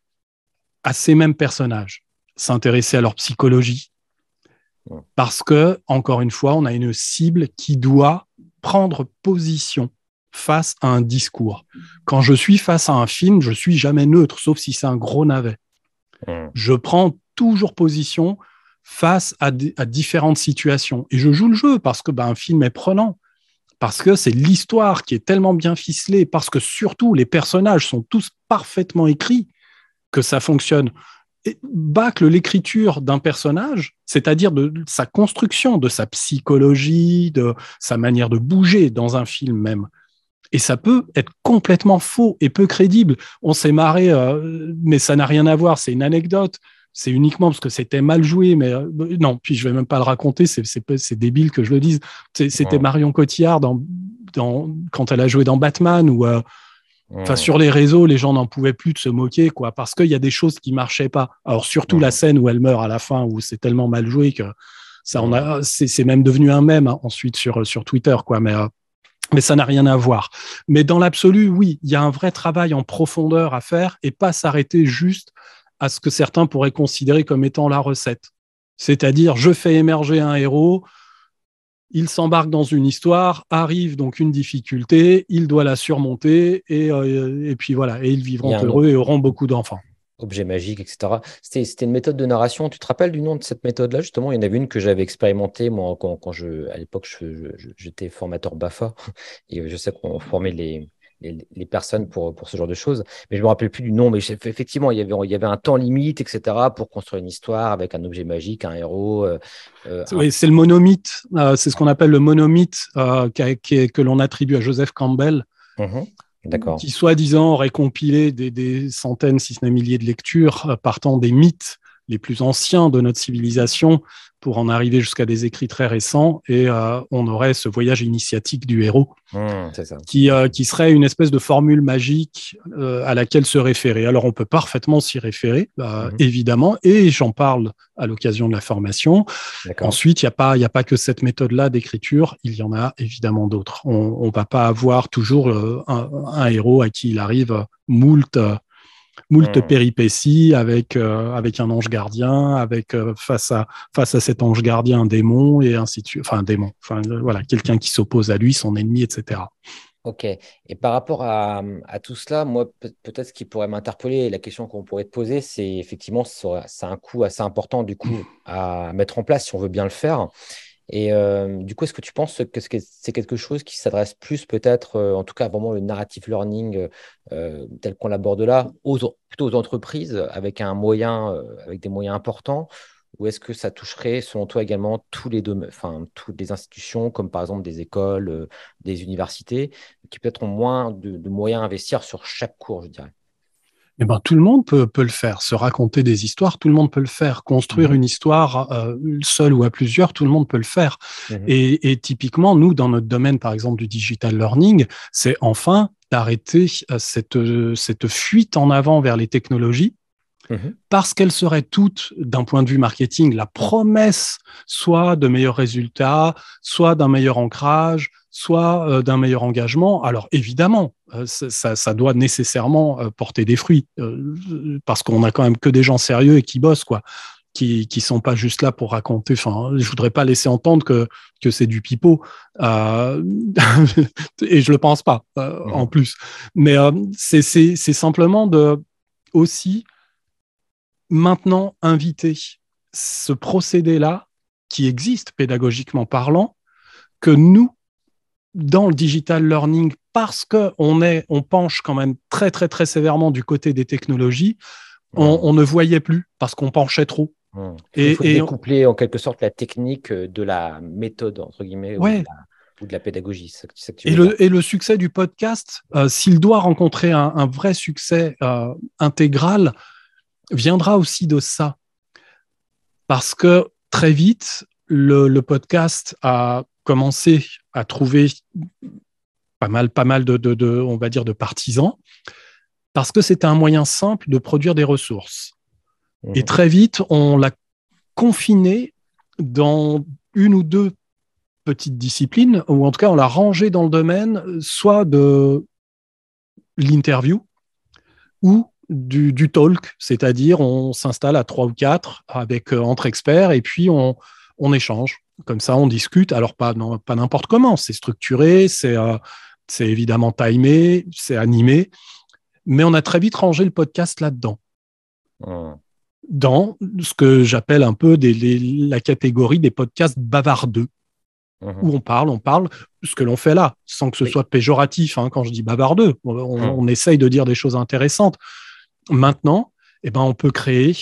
à ces mêmes personnages, s'intéresser à leur psychologie. Parce que, encore une fois, on a une cible qui doit prendre position face à un discours. Quand je suis face à un film, je suis jamais neutre, sauf si c'est un gros navet. Je prends toujours position face à, différentes situations. Et je joue le jeu parce que ben, un film est prenant parce que c'est l'histoire qui est tellement bien ficelée, parce que surtout les personnages sont tous parfaitement écrits que ça fonctionne. Et bâcle l'écriture d'un personnage, c'est-à-dire de sa construction, de sa psychologie, de sa manière de bouger dans un film même. Et ça peut être complètement faux et peu crédible. On s'est marré, euh, mais ça n'a rien à voir, c'est une anecdote c'est uniquement parce que c'était mal joué, mais euh, non, puis je vais même pas le raconter, c'est débile que je le dise. C'était Marion Cotillard dans, dans, quand elle a joué dans Batman ou euh, Enfin, sur les réseaux, les gens n'en pouvaient plus de se moquer, quoi, parce qu'il y a des choses qui marchaient pas. Alors surtout la scène où elle meurt à la fin, où c'est tellement mal joué que ça, on a, c'est même devenu un mème hein, ensuite sur sur Twitter, quoi. Mais euh, mais ça n'a rien à voir. Mais dans l'absolu, oui, il y a un vrai travail en profondeur à faire et pas s'arrêter juste à ce que certains pourraient considérer comme étant la recette. C'est-à-dire, je fais émerger un héros, il s'embarque dans une histoire, arrive donc une difficulté, il doit la surmonter, et, euh, et puis voilà, et ils vivront heureux et auront beaucoup d'enfants. Objet magique, etc. C'était une méthode de narration. Tu te rappelles du nom de cette méthode-là Justement, il y en avait une que j'avais expérimentée, moi, quand, quand je, à l'époque, j'étais formateur BAFA, et je sais qu'on formait les, les, personnes pour, pour ce genre de choses. Mais je me rappelle plus du nom. Mais effectivement, il y avait, il y avait un temps limite, etc., pour construire une histoire avec un objet magique, un héros. Euh, euh, oui, c'est le monomythe. Euh, c'est ce qu'on appelle le monomythe que l'on attribue à Joseph Campbell. Mmh D'accord. Qui, soi-disant, aurait compilé des, des, centaines, si ce n'est milliers de lectures partant des mythes les plus anciens de notre civilisation pour en arriver jusqu'à des écrits très récents. Et euh, on aurait ce voyage initiatique du héros, mmh, Qui, euh, qui serait une espèce de formule magique euh, à laquelle se référer. Alors on peut parfaitement s'y référer, mmh. évidemment, et j'en parle à l'occasion de la formation. Ensuite, il n'y a, pas, a pas que cette méthode-là d'écriture, il y en a évidemment d'autres. On ne va pas avoir toujours un, un, héros à qui il arrive moult moult hmm. péripéties avec, euh, avec un ange gardien, avec euh, face, à, face à cet ange gardien un démon et ainsi de suite. Enfin, un démon, enfin, voilà, quelqu'un qui s'oppose à lui, son ennemi, etc. Ok. Et par rapport à, à tout cela, moi, peut-être ce qui pourrait m'interpeller, la question qu'on pourrait te poser, c'est effectivement, c'est un coût assez important du coup à mettre en place si on veut bien le faire. Et euh, du coup, est-ce que tu penses que c'est quelque chose qui s'adresse plus peut-être, euh, en tout cas vraiment le narrative learning euh, tel qu'on l'aborde là, aux, plutôt aux entreprises avec des moyens importants, ou est-ce que ça toucherait, selon toi également, tous les enfin, toutes les institutions, comme par exemple des écoles, des universités, qui peut-être ont moins de moyens à investir sur chaque cours, je dirais? Eh ben, tout le monde peut, peut, le faire. Se raconter des histoires, tout le monde peut le faire. Construire mhm. une histoire euh, seule ou à plusieurs, tout le monde peut le faire. Mhm. Et, et, typiquement, nous, dans notre domaine, par exemple, du digital learning, c'est enfin d'arrêter euh, cette, cette fuite en avant vers les technologies mhm. parce qu'elles seraient toutes, d'un point de vue marketing, la promesse soit de meilleurs résultats, soit d'un meilleur ancrage, soit euh, d'un meilleur engagement. Alors évidemment, euh, ça, doit nécessairement euh, porter des fruits, parce qu'on a quand même que des gens sérieux et qui bossent, quoi. Qui, qui sont pas juste là pour raconter. Enfin, je voudrais pas laisser entendre que, que c'est du pipeau, et je le pense pas en plus. Mais c'est simplement de aussi maintenant inviter ce procédé-là qui existe pédagogiquement parlant, que nous, dans le digital learning parce qu'on est, on penche quand même très très très sévèrement du côté des technologies, on, ne voyait plus parce qu'on penchait trop. Et, Il faut découpler en quelque sorte la technique de la méthode entre guillemets ou, de la, pédagogie. et, le, et, le, succès du podcast, euh, s'il doit rencontrer un, vrai succès euh, intégral, viendra aussi de ça, parce que très vite le, le podcast a commencé à trouver pas mal, pas mal de, on va dire, de partisans, parce que c'était un moyen simple de produire des ressources. Mmh. Et très vite, on l'a confiné dans une ou deux petites disciplines, ou en tout cas, on l'a rangé dans le domaine soit de l'interview ou du, du talk, c'est-à-dire on s'installe à trois ou quatre avec euh, entre experts et puis on, on échange. Comme ça, on discute. Alors, pas, pas n'importe comment. C'est structuré, c'est euh, c'est évidemment timé, c'est animé. Mais on a très vite rangé le podcast là-dedans. Hmm. Dans ce que j'appelle un peu la catégorie des podcasts bavardeux. Hmm. Où on parle, on parle, ce que l'on fait là, sans que ce soit péjoratif hein, quand je dis bavardeux. On, hmm. on, essaye de dire des choses intéressantes. Maintenant, eh ben, on peut créer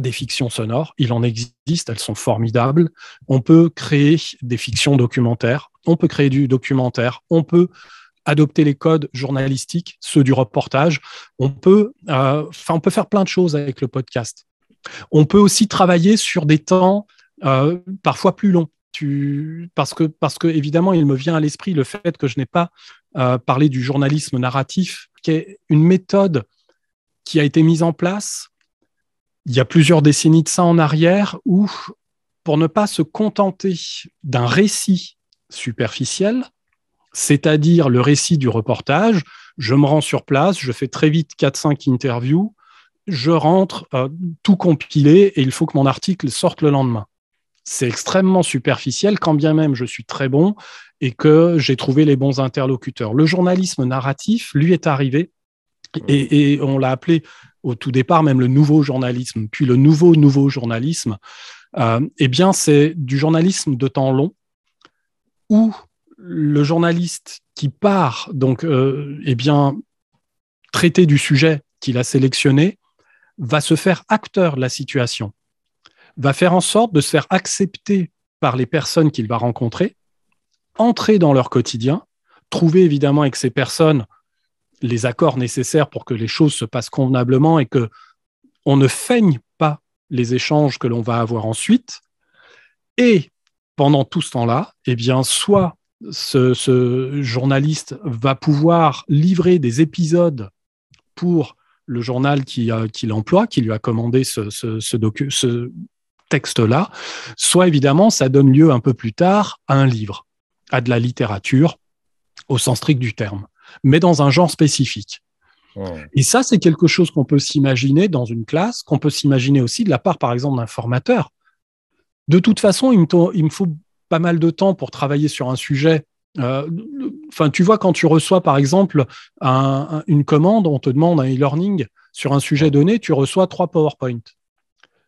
des fictions sonores. Il en existe, elles sont formidables. On peut créer des fictions documentaires, on peut créer du documentaire, on peut adopter les codes journalistiques, ceux du reportage. On peut, euh, faire plein de choses avec le podcast. On peut aussi travailler sur des temps euh, parfois plus longs. Tu, parce que, parce que évidemment, il me vient à l'esprit le fait que je n'ai pas euh, parlé du journalisme narratif, qui est une méthode qui a été mise en place il y a plusieurs décennies de ça en arrière où, pour ne pas se contenter d'un récit superficiel, c'est-à-dire le récit du reportage, je me rends sur place, je fais très vite 4-5 interviews, je rentre euh, tout compilé et il faut que mon article sorte le lendemain. C'est extrêmement superficiel, quand bien même je suis très bon et que j'ai trouvé les bons interlocuteurs. Le journalisme narratif, lui, est arrivé et, et on l'a appelé au tout départ, même le nouveau journalisme, puis le nouveau nouveau journalisme, euh, eh bien, c'est du journalisme de temps long où le journaliste qui part, donc, euh, eh bien, traiter du sujet qu'il a sélectionné, va se faire acteur de la situation, va faire en sorte de se faire accepter par les personnes qu'il va rencontrer, entrer dans leur quotidien, trouver évidemment avec ces personnes les accords nécessaires pour que les choses se passent convenablement et que on ne feigne pas les échanges que l'on va avoir ensuite. Et pendant tout ce temps-là, eh bien, soit ce, journaliste va pouvoir livrer des épisodes pour le journal qui, qui l'emploie, qui lui a commandé ce texte-là, soit évidemment, ça donne lieu un peu plus tard à un livre, à de la littérature au sens strict du terme, mais dans un genre spécifique. Et ça, c'est quelque chose qu'on peut s'imaginer dans une classe, qu'on peut s'imaginer aussi de la part, par exemple, d'un formateur. De toute façon, il me, faut pas mal de temps pour travailler sur un sujet. Euh, enfin, tu vois, quand tu reçois, par exemple, une commande, on te demande un e-learning sur un sujet donné, tu reçois trois PowerPoint.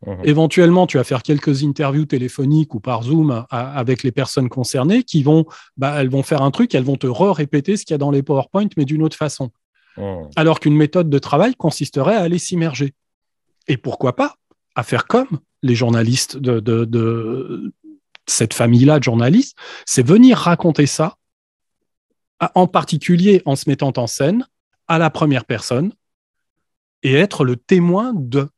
Mhm. Éventuellement, tu vas faire quelques interviews téléphoniques ou par Zoom avec les personnes concernées qui vont, bah, elles vont faire un truc, elles vont te re-répéter ce qu'il y a dans les PowerPoint, mais d'une autre façon. Mhm. Alors qu'une méthode de travail consisterait à aller s'immerger. Et pourquoi pas à faire comme les journalistes de, de cette famille-là de journalistes, c'est venir raconter ça, en particulier en se mettant en scène à la première personne et être le témoin de.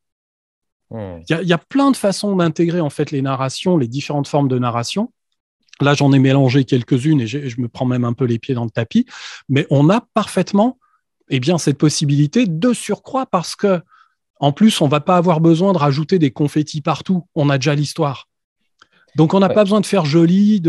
Hmm. Il y, a plein de façons d'intégrer en fait les narrations, les différentes formes de narration. Là, j'en ai mélangé quelques-unes et je me prends même un peu les pieds dans le tapis, mais on a parfaitement eh bien, cette possibilité de surcroît parce que, en plus, on va pas avoir besoin de rajouter des confettis partout. On a déjà l'histoire. Donc, on n'a pas besoin de faire joli,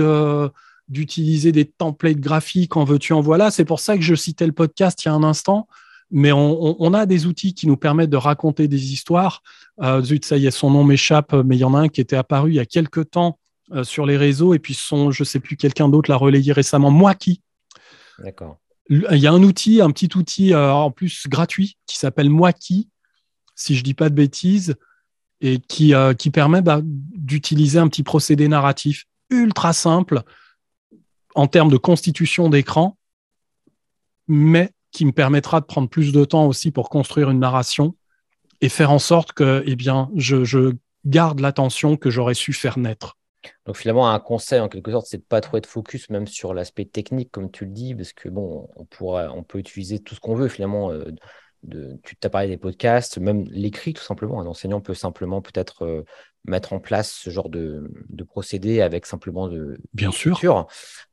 d'utiliser des templates graphiques en veux-tu, en voilà. C'est pour ça que je citais le podcast il y a un instant mais on, a des outils qui nous permettent de raconter des histoires. Euh, zut, ça y est, son nom m'échappe, mais il y en a un qui était apparu il y a quelques temps euh, sur les réseaux, et puis son, je ne sais plus, quelqu'un d'autre l'a relayé récemment, moi qui. D'accord. Il y a un outil, un petit outil euh, en plus gratuit qui s'appelle Moi qui, si je dis pas de bêtises, et qui, qui permet bah, d'utiliser un petit procédé narratif ultra simple en termes de constitution d'écran, mais qui me permettra de prendre plus de temps aussi pour construire une narration et faire en sorte que eh bien, je, garde l'attention que j'aurais su faire naître. Donc finalement, un conseil en quelque sorte, c'est de pas trop être focus même sur l'aspect technique, comme tu le dis, parce que bon, on pourra, on peut utiliser tout ce qu'on veut finalement. Euh, de, tu t'as parlé des podcasts, même l'écrit tout simplement. Un enseignant peut simplement peut-être euh, mettre en place ce genre de, procédé avec simplement de bien sûr.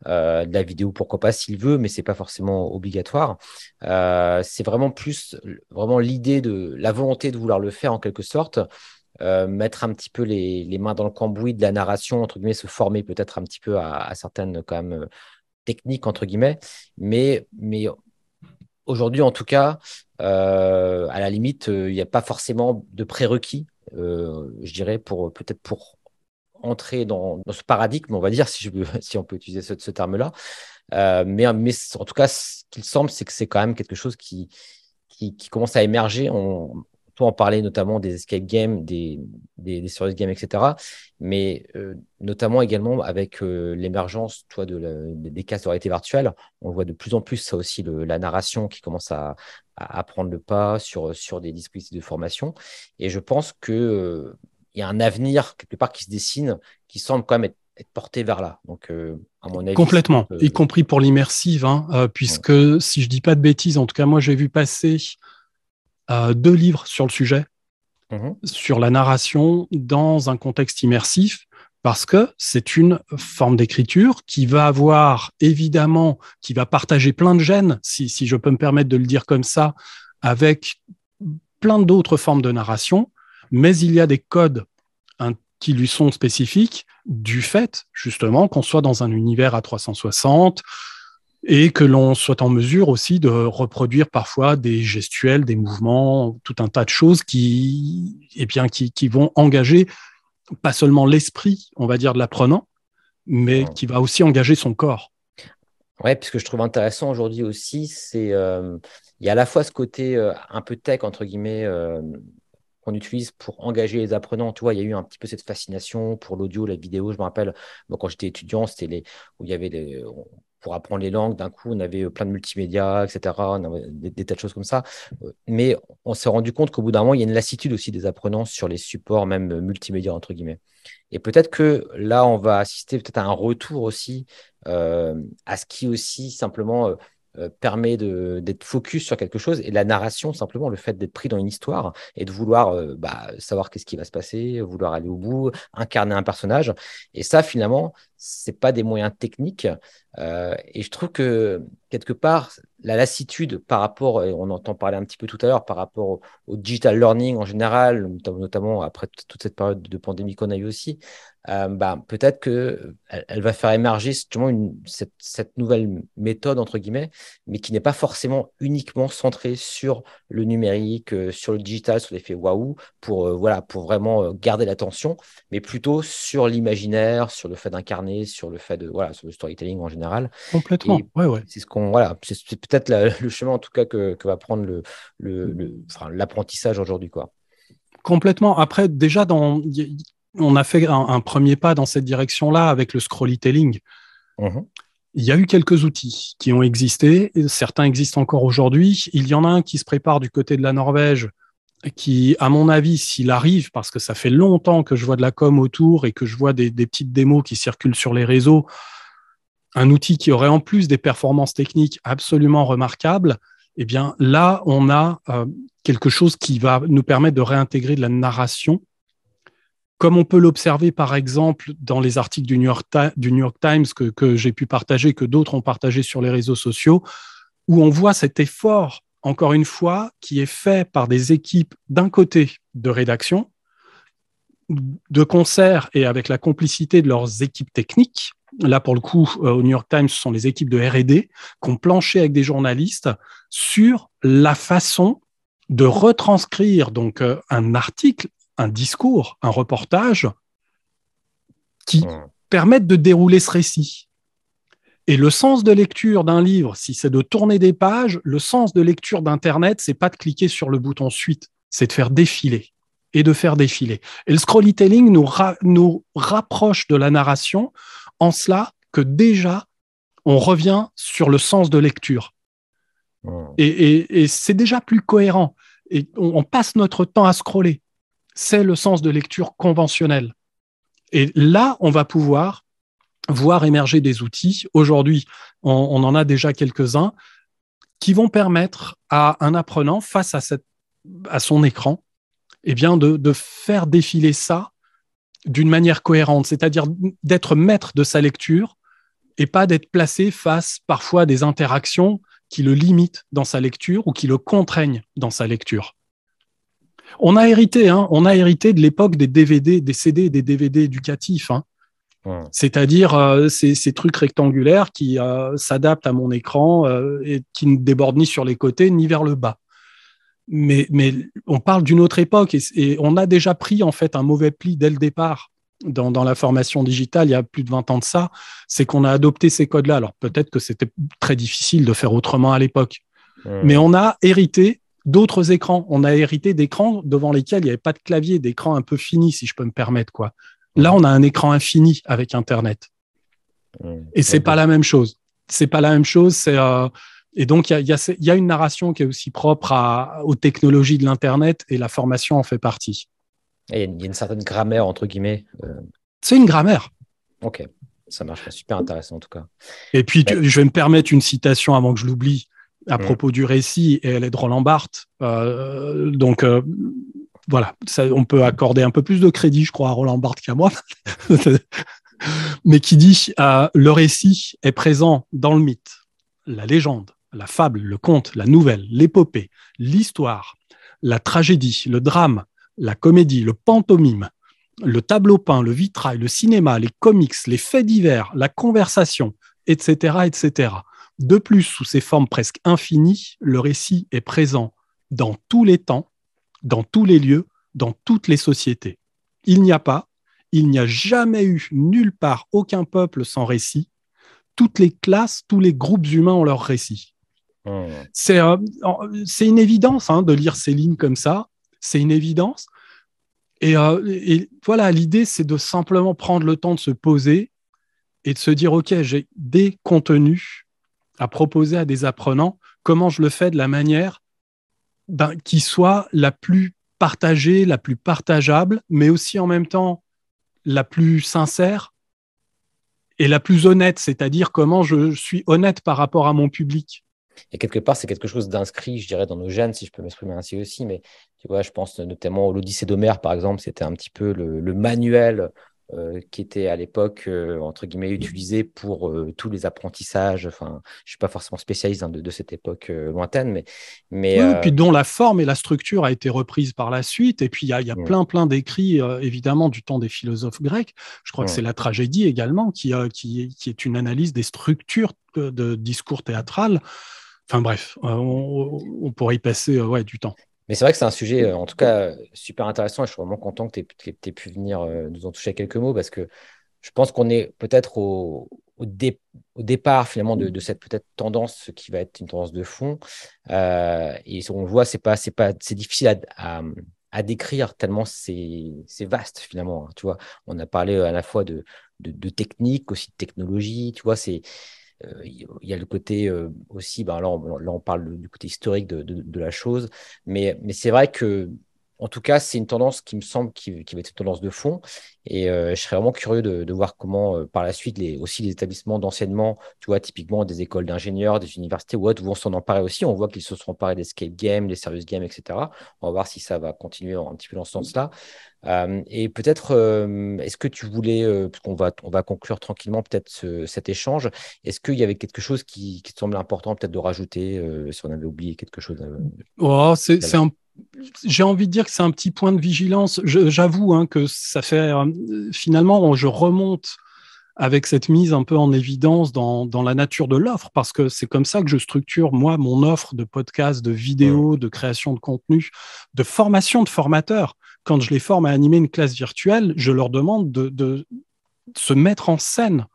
euh, de la vidéo pourquoi pas s'il veut mais c'est pas forcément obligatoire. Euh, c'est vraiment plus vraiment l'idée de la volonté de vouloir le faire en quelque sorte. Mettre un petit peu les, mains dans le cambouis de la narration entre guillemets se former peut-être un petit peu à, certaines quand même techniques entre guillemets. Mais mais aujourd'hui en tout cas à la limite il n'y a pas forcément de prérequis euh, je dirais, pour peut-être pour entrer dans, ce paradigme, on va dire, si, je si on peut utiliser ce, terme-là. Euh, mais, mais en tout cas, ce qu'il semble, c'est que c'est quand même quelque chose qui, qui, commence à émerger. Peut en parler notamment des escape games, des, des, des serious games, etc. Mais euh, notamment également avec l'émergence toi, de des casques de réalité virtuelle. On voit de plus en plus, ça aussi, la narration qui commence à, à, prendre le pas sur, sur des dispositifs de formation. Et je pense qu'il euh, il y a un avenir quelque part qui se dessine, qui semble quand même être, porté vers là. Donc, euh, à mon avis. Complètement, y compris pour l'immersive, hein, euh, puisque si je dis pas de bêtises, en tout cas, moi, j'ai vu passer deux livres sur le sujet, mmh sur la narration dans un contexte immersif parce que c'est une forme d'écriture qui va avoir évidemment, qui va partager plein de gènes, si, je peux me permettre de le dire comme ça, avec plein d'autres formes de narration, mais il y a des codes hein, qui lui sont spécifiques du fait justement qu'on soit dans un univers à 360 et que l'on soit en mesure aussi de reproduire parfois des gestuels, des mouvements, tout un tas de choses qui, eh bien, qui, qui vont engager pas seulement l'esprit, on va dire, de l'apprenant, mais qui va aussi engager son corps. Ouais, puisque je trouve intéressant aujourd'hui aussi, c'est euh, il y a à la fois ce côté euh, un peu tech entre guillemets euh, qu'on utilise pour engager les apprenants. Tu vois, il y a eu un petit peu cette fascination pour l'audio, la vidéo. Je me rappelle, quand j'étais étudiant, c'était les où il y avait des, pour apprendre les langues, d'un coup, on avait plein de multimédia, etc., des, tas de choses comme ça. Mais on s'est rendu compte qu'au bout d'un moment, il y a une lassitude aussi des apprenants sur les supports, même multimédia, entre guillemets. Et peut-être que là, on va assister peut-être à un retour aussi euh, à ce qui aussi simplement euh, euh, permet d'être focus sur quelque chose et la narration, simplement le fait d'être pris dans une histoire et de vouloir euh, bah, savoir qu'est-ce qui va se passer, vouloir aller au bout, incarner un personnage. Et ça, finalement, c'est pas des moyens techniques. Euh, et je trouve que quelque part, la lassitude par rapport, et on entend parler un petit peu tout à l'heure, par rapport au, digital learning en général, notamment après toute cette période de pandémie qu'on a eu aussi, euh, bah, peut-être qu'elle elle va faire émerger justement cette, nouvelle méthode, entre guillemets, mais qui n'est pas forcément uniquement centrée sur le numérique, euh, sur le digital, sur l'effet waouh, pour, voilà, pour vraiment garder l'attention, mais plutôt sur l'imaginaire, sur le fait d'incarner, sur le fait de, voilà, sur le storytelling en général. Complètement, ouais, ouais. C'est ce qu'on, voilà, c'est peut-être le chemin en tout cas que, que va prendre le, le, enfin, l'apprentissage aujourd'hui, quoi. Complètement. Après, déjà, dans, on a fait un, premier pas dans cette direction-là avec le scrollytelling. Mhm. Il y a eu quelques outils qui ont existé, certains existent encore aujourd'hui. Il y en a un qui se prépare du côté de la Norvège, qui, à mon avis, s'il arrive, parce que ça fait longtemps que je vois de la com autour et que je vois des, petites démos qui circulent sur les réseaux, un outil qui aurait en plus des performances techniques absolument remarquables, eh bien là, on a euh, quelque chose qui va nous permettre de réintégrer de la narration. Comme on peut l'observer par exemple dans les articles du New York, Times que, j'ai pu partager, que d'autres ont partagé sur les réseaux sociaux, où on voit cet effort, encore une fois, qui est fait par des équipes d'un côté de rédaction, de concert et avec la complicité de leurs équipes techniques. Là, pour le coup, euh, au New York Times, ce sont les équipes de RD qui ont planché avec des journalistes sur la façon de retranscrire donc euh, un article un discours, un reportage qui hmm. permettent de dérouler ce récit. Et le sens de lecture d'un livre, si c'est de tourner des pages, le sens de lecture d'Internet, c'est pas de cliquer sur le bouton suite, c'est de faire défiler et de faire défiler. Et le scrollytelling nous, nous rapproche de la narration en cela que déjà, on revient sur le sens de lecture. Et, c'est déjà plus cohérent. Et on, passe notre temps à scroller c'est le sens de lecture conventionnel. Et là, on va pouvoir voir émerger des outils. Aujourd'hui, on, en a déjà quelques-uns qui vont permettre à un apprenant, face à, cette, à son écran, eh bien de, de faire défiler ça d'une manière cohérente, c'est-à-dire d'être maître de sa lecture et pas d'être placé face parfois à des interactions qui le limitent dans sa lecture ou qui le contraignent dans sa lecture. On a hérité, hein, on a hérité de l'époque des DVD, des CD, des DVD éducatifs. Hein. C'est-à-dire euh, ces, trucs rectangulaires qui euh, s'adaptent à mon écran euh, et qui ne débordent ni sur les côtés ni vers le bas. Mais, on parle d'une autre époque et, on a déjà pris en fait un mauvais pli dès le départ dans, la formation digitale il y a plus de 20 ans de ça, c'est qu'on a adopté ces codes-là. Alors peut-être que c'était très difficile de faire autrement à l'époque, mais on a hérité d'autres écrans. On a hérité d'écrans devant lesquels il n'y avait pas de clavier, d'écrans un peu finis, si je peux me permettre. Quoi. Là, on a un écran infini avec Internet. Et c'est pas la même chose. C'est pas la même chose. C'est euh, et donc il y a, une narration qui est aussi propre aux technologies de l'internet et la formation en fait partie. Et il y a une certaine grammaire entre guillemets. Euh. C'est une grammaire. Ok, ça marche, super intéressant en tout cas. Et puis je vais me permettre une citation avant que je l'oublie à mm. propos du récit et elle est de Roland Barthes. Euh, donc voilà, on peut accorder un peu plus de crédit, je crois, à Roland Barthes qu'à moi, mais qui dit euh, le récit est présent dans le mythe, la légende, la fable, le conte, la nouvelle, l'épopée, l'histoire, la tragédie, le drame, la comédie, le pantomime, le tableau peint, le vitrail, le cinéma, les comics, les faits divers, la conversation, etc., etc. De plus, sous ces formes presque infinies, le récit est présent dans tous les temps, dans tous les lieux, dans toutes les sociétés. Il n'y a pas, il n'y a jamais eu nulle part aucun peuple sans récit. Toutes les classes, tous les groupes humains ont leur récit. Hmm. Euh, c'est une évidence hein, de lire ces lignes comme ça, c'est une évidence. Et, euh, et voilà, l'idée, c'est de simplement prendre le temps de se poser et de se dire, OK, j'ai des contenus à proposer à des apprenants comment je le fais de la manière ben, qui soit la plus partagée, la plus partageable, mais aussi en même temps la plus sincère et la plus honnête, c'est-à-dire comment je suis honnête par rapport à mon public. Et quelque part, c'est quelque chose d'inscrit, je dirais, dans nos gènes, si je peux m'exprimer ainsi aussi. Mais tu vois, je pense notamment à l'Odyssée d'Homère, par exemple, c'était un petit peu le manuel euh, qui était à l'époque, euh, entre guillemets, utilisé pour euh, tous les apprentissages. Enfin, je ne suis pas forcément spécialiste hein, de, cette époque lointaine, mais. mais oui, puis dont la forme et la structure a été reprise par la suite. Et puis, il y a, y a mm. plein, plein d'écrits, évidemment, du temps des philosophes grecs. Je crois que mm. c'est la tragédie également, qui, qui, qui, est une analyse des structures de, discours théâtral. Enfin bref, on, on, pourrait y passer ouais, du temps. Mais c'est vrai que c'est un sujet, euh, en tout cas, super intéressant et je suis vraiment content que tu aies, pu venir euh, nous en toucher quelques mots parce que je pense qu'on est peut-être au, au, départ finalement de, cette peut-être tendance qui va être une tendance de fond. Euh, et on le voit, c'est pas, c'est pas, c'est difficile à, à, décrire tellement c'est, vaste finalement. Hein, tu vois, on a parlé à la fois de, de, de technique, aussi de technologie. Tu vois, c'est euh, il y a le côté euh, aussi, ben là, on, parle du côté historique de, la chose, mais, mais c'est vrai que en tout cas, c'est une tendance qui me semble qui, va être une tendance de fond. Et euh, je serais vraiment curieux de, voir comment, par la suite, les, aussi les établissements d'enseignement, tu vois, typiquement des écoles d'ingénieurs, des universités ou autres, vont s'en emparer aussi. On voit qu'ils se sont emparés des skate games, des serious games, etc. On va voir si ça va continuer un petit peu dans ce sens-là. Euh, et peut-être, euh, est-ce que tu voulais, euh, parce qu'on va, on va conclure tranquillement peut-être cet échange, est-ce qu'il y avait quelque chose qui, te semblait important peut-être de rajouter, si on avait oublié quelque chose oh, c'est, J'ai envie de dire que c'est un petit point de vigilance. j'avoue hein, que ça fait, finalement, je remonte avec cette mise un peu en évidence dans, dans la nature de l'offre, parce que c'est comme ça que je structure, moi, mon offre de podcast, de vidéos, de création de contenu, de formation de formateurs quand je les forme à animer une classe virtuelle, je leur demande de, se mettre en scène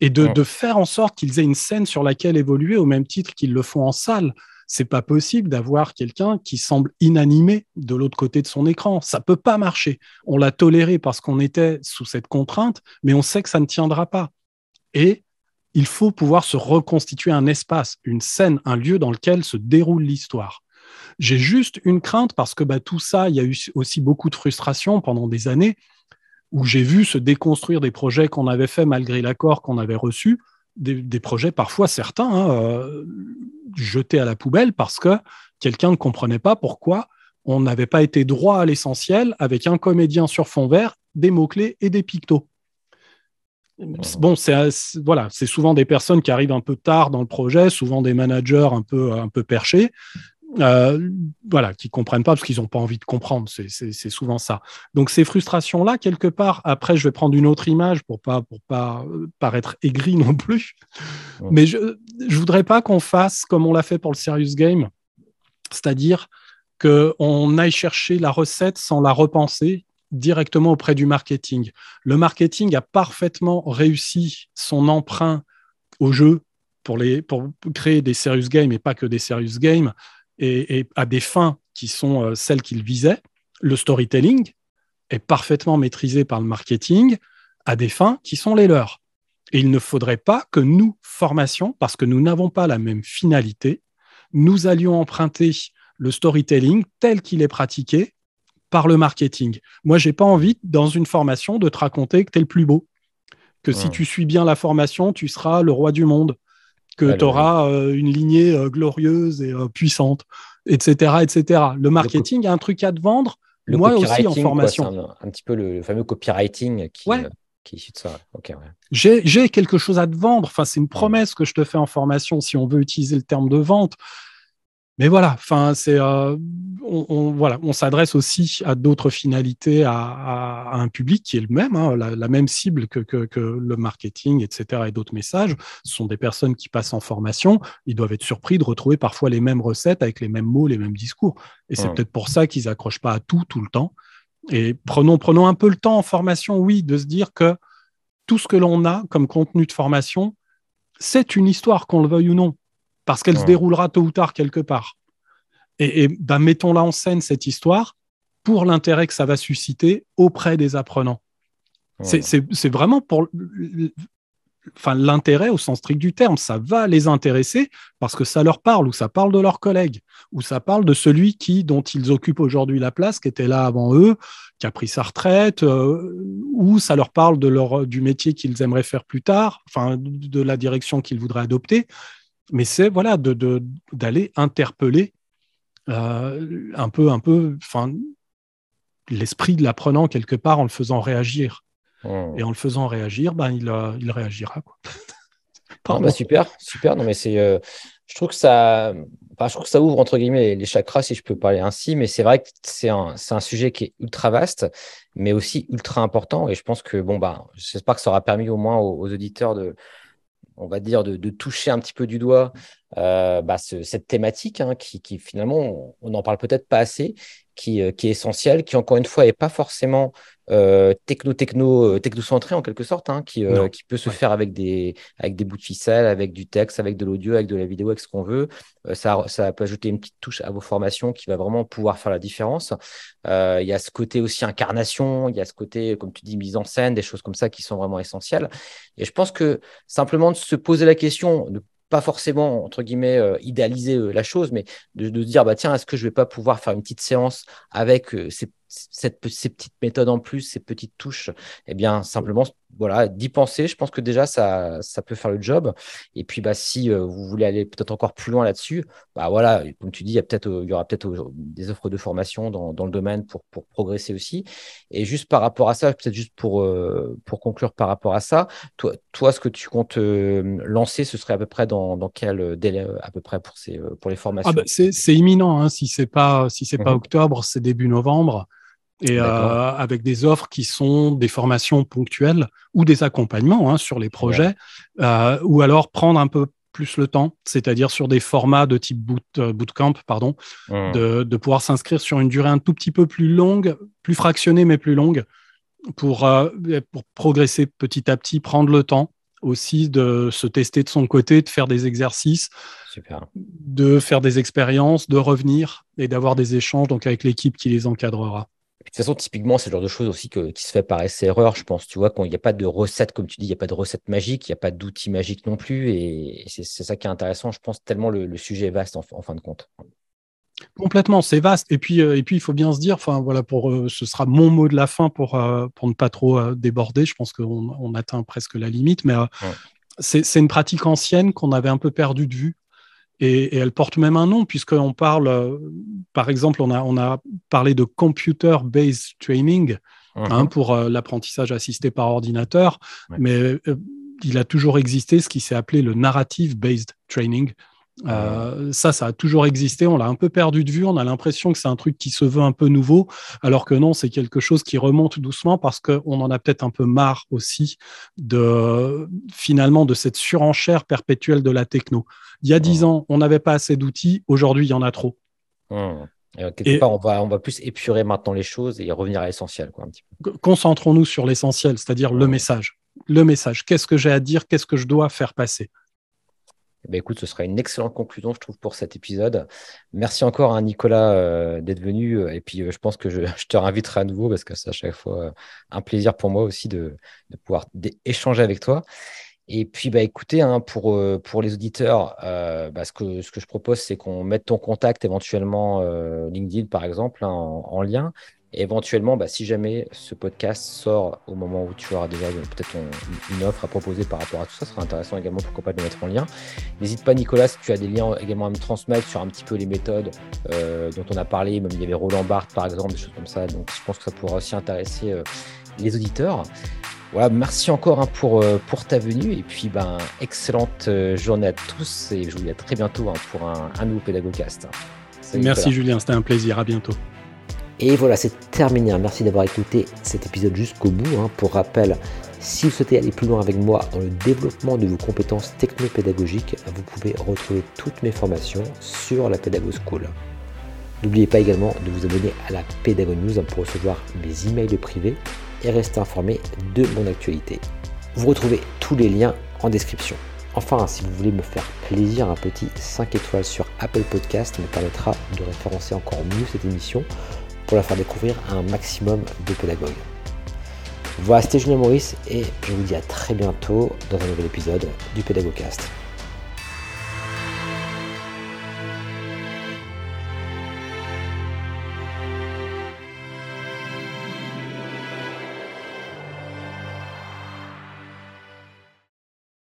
et de, faire en sorte qu'ils aient une scène sur laquelle évoluer au même titre qu'ils le font en salle. C'est pas possible d'avoir quelqu'un qui semble inanimé de l'autre côté de son écran. Ça peut pas marcher. On l'a toléré parce qu'on était sous cette contrainte, mais on sait que ça ne tiendra pas. Et il faut pouvoir se reconstituer un espace, une scène, un lieu dans lequel se déroule l'histoire. J'ai juste une crainte parce que bah, tout ça, il y a eu aussi beaucoup de frustration pendant des années où j'ai vu se déconstruire des projets qu'on avait faits malgré l'accord qu'on avait reçu, des, projets parfois certains hein, euh, jetés à la poubelle parce que quelqu'un ne comprenait pas pourquoi on n'avait pas été droit à l'essentiel avec un comédien sur fond vert, des mots-clés et des pictos. Bon, c'est voilà, c'est souvent des personnes qui arrivent un peu tard dans le projet, souvent des managers un peu un peu perchés, euh, voilà, qui comprennent pas parce qu'ils n'ont pas envie de comprendre. C'est souvent ça. Donc ces frustrations-là, quelque part, après, je vais prendre une autre image pour pas pour pas euh, paraître aigri non plus. Mais je je voudrais pas qu'on fasse comme on l'a fait pour le Serious Game, c'est-à-dire qu'on aille chercher la recette sans la repenser directement auprès du marketing. Le marketing a parfaitement réussi son emprunt au jeu pour, les, pour créer des serious games et pas que des serious games et, à des fins qui sont euh, celles qu'il visait. Le storytelling est parfaitement maîtrisé par le marketing à des fins qui sont les leurs. Et il ne faudrait pas que nous, formation, parce que nous n'avons pas la même finalité, nous allions emprunter le storytelling tel qu'il est pratiqué par le marketing. Moi, j'ai pas envie, dans une formation, de te raconter que tu es le plus beau, que si tu suis bien la formation, tu seras le roi du monde, que tu auras euh, une lignée euh, glorieuse et euh, puissante, etc., etc. Le marketing a un truc à te vendre. moi aussi en formation. un, petit peu le, fameux copywriting qui, qui est issu de ça. J'ai quelque chose à te vendre. Enfin, c'est une promesse que je te fais en formation, si on veut utiliser le terme de vente mais voilà, enfin, c'est, euh, on, voilà, on s'adresse aussi à d'autres finalités, à, un public qui est le même, hein, la, même cible que, que, le marketing, etc., et d'autres messages. Ce sont des personnes qui passent en formation. Ils doivent être surpris de retrouver parfois les mêmes recettes avec les mêmes mots, les mêmes discours. Et c'est peut-être pour ça qu'ils accrochent pas à tout tout le temps. Et prenons, prenons un peu le temps en formation, oui, de se dire que tout ce que l'on a comme contenu de formation, c'est une histoire, qu'on le veuille ou non parce qu'elle se déroulera tôt ou tard quelque part. Et, ben, mettons-la en scène, cette histoire, pour l'intérêt que ça va susciter auprès des apprenants. C'est vraiment pour enfin, l'intérêt au sens strict du terme. Ça va les intéresser parce que ça leur parle, ou ça parle de leurs collègues, ou ça parle de celui qui, dont ils occupent aujourd'hui la place, qui était là avant eux, qui a pris sa retraite, euh, ou ça leur parle de leur, du métier qu'ils aimeraient faire plus tard, enfin, de la direction qu'ils voudraient adopter mais c'est voilà d'aller interpeller euh, un peu, un peu, enfin, l'esprit de l'apprenant quelque part en le faisant réagir. Hmm. Et en le faisant réagir, ben, il, il réagira. Quoi. bah, super, super. Non, mais c'est, euh, je trouve que ça, je trouve que ça ouvre entre guillemets les chakras, si je peux parler ainsi. Mais c'est vrai que c'est un, un, sujet qui est ultra vaste, mais aussi ultra important. Et je pense que bon, bah, j'espère que ça aura permis au moins aux auditeurs de, on va dire, de, toucher un petit peu du doigt euh, bah, cette thématique hein, qui, finalement, on n'en parle peut-être pas assez, qui, euh, qui, est essentielle, qui encore une fois n'est pas forcément techno-techno, euh, techno-centré en quelque sorte, hein, qui, qui, peut se faire avec des, avec des bouts de ficelle, avec du texte, avec de l'audio, avec de la vidéo, avec ce qu'on veut. ça, ça peut ajouter une petite touche à vos formations qui va vraiment pouvoir faire la différence. Il y a ce côté aussi incarnation, il y a ce côté, comme tu dis, mise en scène, des choses comme ça qui sont vraiment essentielles. Et je pense que simplement de se poser la question, de pas forcément, entre guillemets, euh, idéaliser euh, la chose, mais de, de, dire, bah, tiens, est-ce que je vais pas pouvoir faire une petite séance avec euh, ces, cette, ces petites méthodes en plus, ces petites touches Eh bien, simplement, voilà, d'y penser, je pense que déjà, ça, ça peut faire le job. Et puis, bah, si vous voulez aller peut-être encore plus loin là-dessus, bah, voilà, comme tu dis, il y, a peut-être, il y aura peut-être des offres de formation dans, dans, le domaine pour, pour progresser aussi. Et juste par rapport à ça, peut-être juste pour, pour conclure par rapport à ça, toi, toi ce que tu comptes lancer, ce serait à peu près dans, dans quel délai à peu près pour, ces, pour les formations ah bah, C'est imminent, hein, si ce n'est pas, si c'est pas mmh octobre, c'est début novembre et euh, avec des offres qui sont des formations ponctuelles ou des accompagnements hein, sur les projets, euh, ou alors prendre un peu plus le temps, c'est-à-dire sur des formats de type boot, euh, bootcamp, pardon, mmh. de, pouvoir s'inscrire sur une durée un tout petit peu plus longue, plus fractionnée mais plus longue, pour, pour progresser petit à petit, prendre le temps aussi de se tester de son côté, de faire des exercices, de faire des expériences, de revenir et d'avoir des échanges donc avec l'équipe qui les encadrera. De toute façon, typiquement, c'est le genre de choses aussi qui se fait par essai-erreur, je pense. Tu vois, quand il n'y a pas de recette, comme tu dis, il n'y a pas de recette magique, il n'y a pas d'outil magique non plus. Et c'est ça qui est intéressant, je pense, tellement le, sujet est vaste en, fin de compte. Complètement, c'est vaste. Et puis, euh, et puis, il faut bien se dire, enfin voilà, pour euh, ce sera mon mot de la fin pour, euh, pour ne pas trop déborder. Je pense qu'on on atteint presque la limite, mais c'est une pratique ancienne qu'on avait un peu perdu de vue. Et, elle porte même un nom, puisqu'on parle, euh, par exemple, on a, on a parlé de computer-based training hein, mhm. pour euh, l'apprentissage assisté par ordinateur, mais euh, il a toujours existé ce qui s'est appelé le narrative-based training. Ça, ça a toujours existé. On l'a un peu perdu de vue. On a l'impression que c'est un truc qui se veut un peu nouveau, alors que non, c'est quelque chose qui remonte doucement parce qu'on en a peut-être un peu marre aussi de finalement de cette surenchère perpétuelle de la techno. Il y a dix ans, on n'avait pas assez d'outils. Aujourd'hui, il y en a trop. Mmh. quelque part, on va, on va plus épurer maintenant les choses et revenir à l'essentiel. Concentrons-nous sur l'essentiel, c'est-à-dire le message. Le message. Qu'est-ce que j'ai à dire? Qu'est-ce que je dois faire passer? Eh ben, écoute, ce sera une excellente conclusion, je trouve, pour cet épisode. Merci encore à Nicolas euh, d'être venu. Et puis, euh, je pense que je, te réinviterai à nouveau parce que c'est à chaque fois un plaisir pour moi aussi de, pouvoir échanger avec toi. Et puis, bah, écoutez, hein, pour, euh, pour les auditeurs, euh, bah, ce, que, ce que je propose, c'est qu'on mette ton contact éventuellement euh, LinkedIn, par exemple, hein, en, lien. Et éventuellement, bah, si jamais ce podcast sort au moment où tu auras déjà peut-être une offre à proposer par rapport à tout ça, ce sera intéressant également, pourquoi pas de le mettre en lien. N'hésite pas, Nicolas, si tu as des liens également à me transmettre sur un petit peu les méthodes dont on a parlé. Même il y avait Roland Barthes, par exemple, des choses comme ça. Donc, je pense que ça pourra aussi intéresser les auditeurs. Voilà, merci encore hein, pour, euh, pour ta venue et puis ben, excellente euh, journée à tous et je vous dis à très bientôt hein, pour un, un nouveau Pédagogcast. merci Julien, c'était un plaisir, à bientôt. Et voilà, c'est terminé. Hein. Merci d'avoir écouté cet épisode jusqu'au bout. Pour rappel, si vous souhaitez aller plus loin avec moi dans le développement de vos compétences technopédagogiques, vous pouvez retrouver toutes mes formations sur la Pédago School. N'oubliez pas également de vous abonner à la Pédago News pour recevoir mes emails privés et rester informé de mon actualité. Vous retrouvez tous les liens en description. Enfin, si vous voulez me faire plaisir, un petit 5 étoiles sur Apple Podcast me permettra de référencer encore mieux cette émission pour la faire découvrir à un maximum de pédagogues. Voilà, c'était Julien Maurice et je vous dis à très bientôt dans un nouvel épisode du Pédagogcast.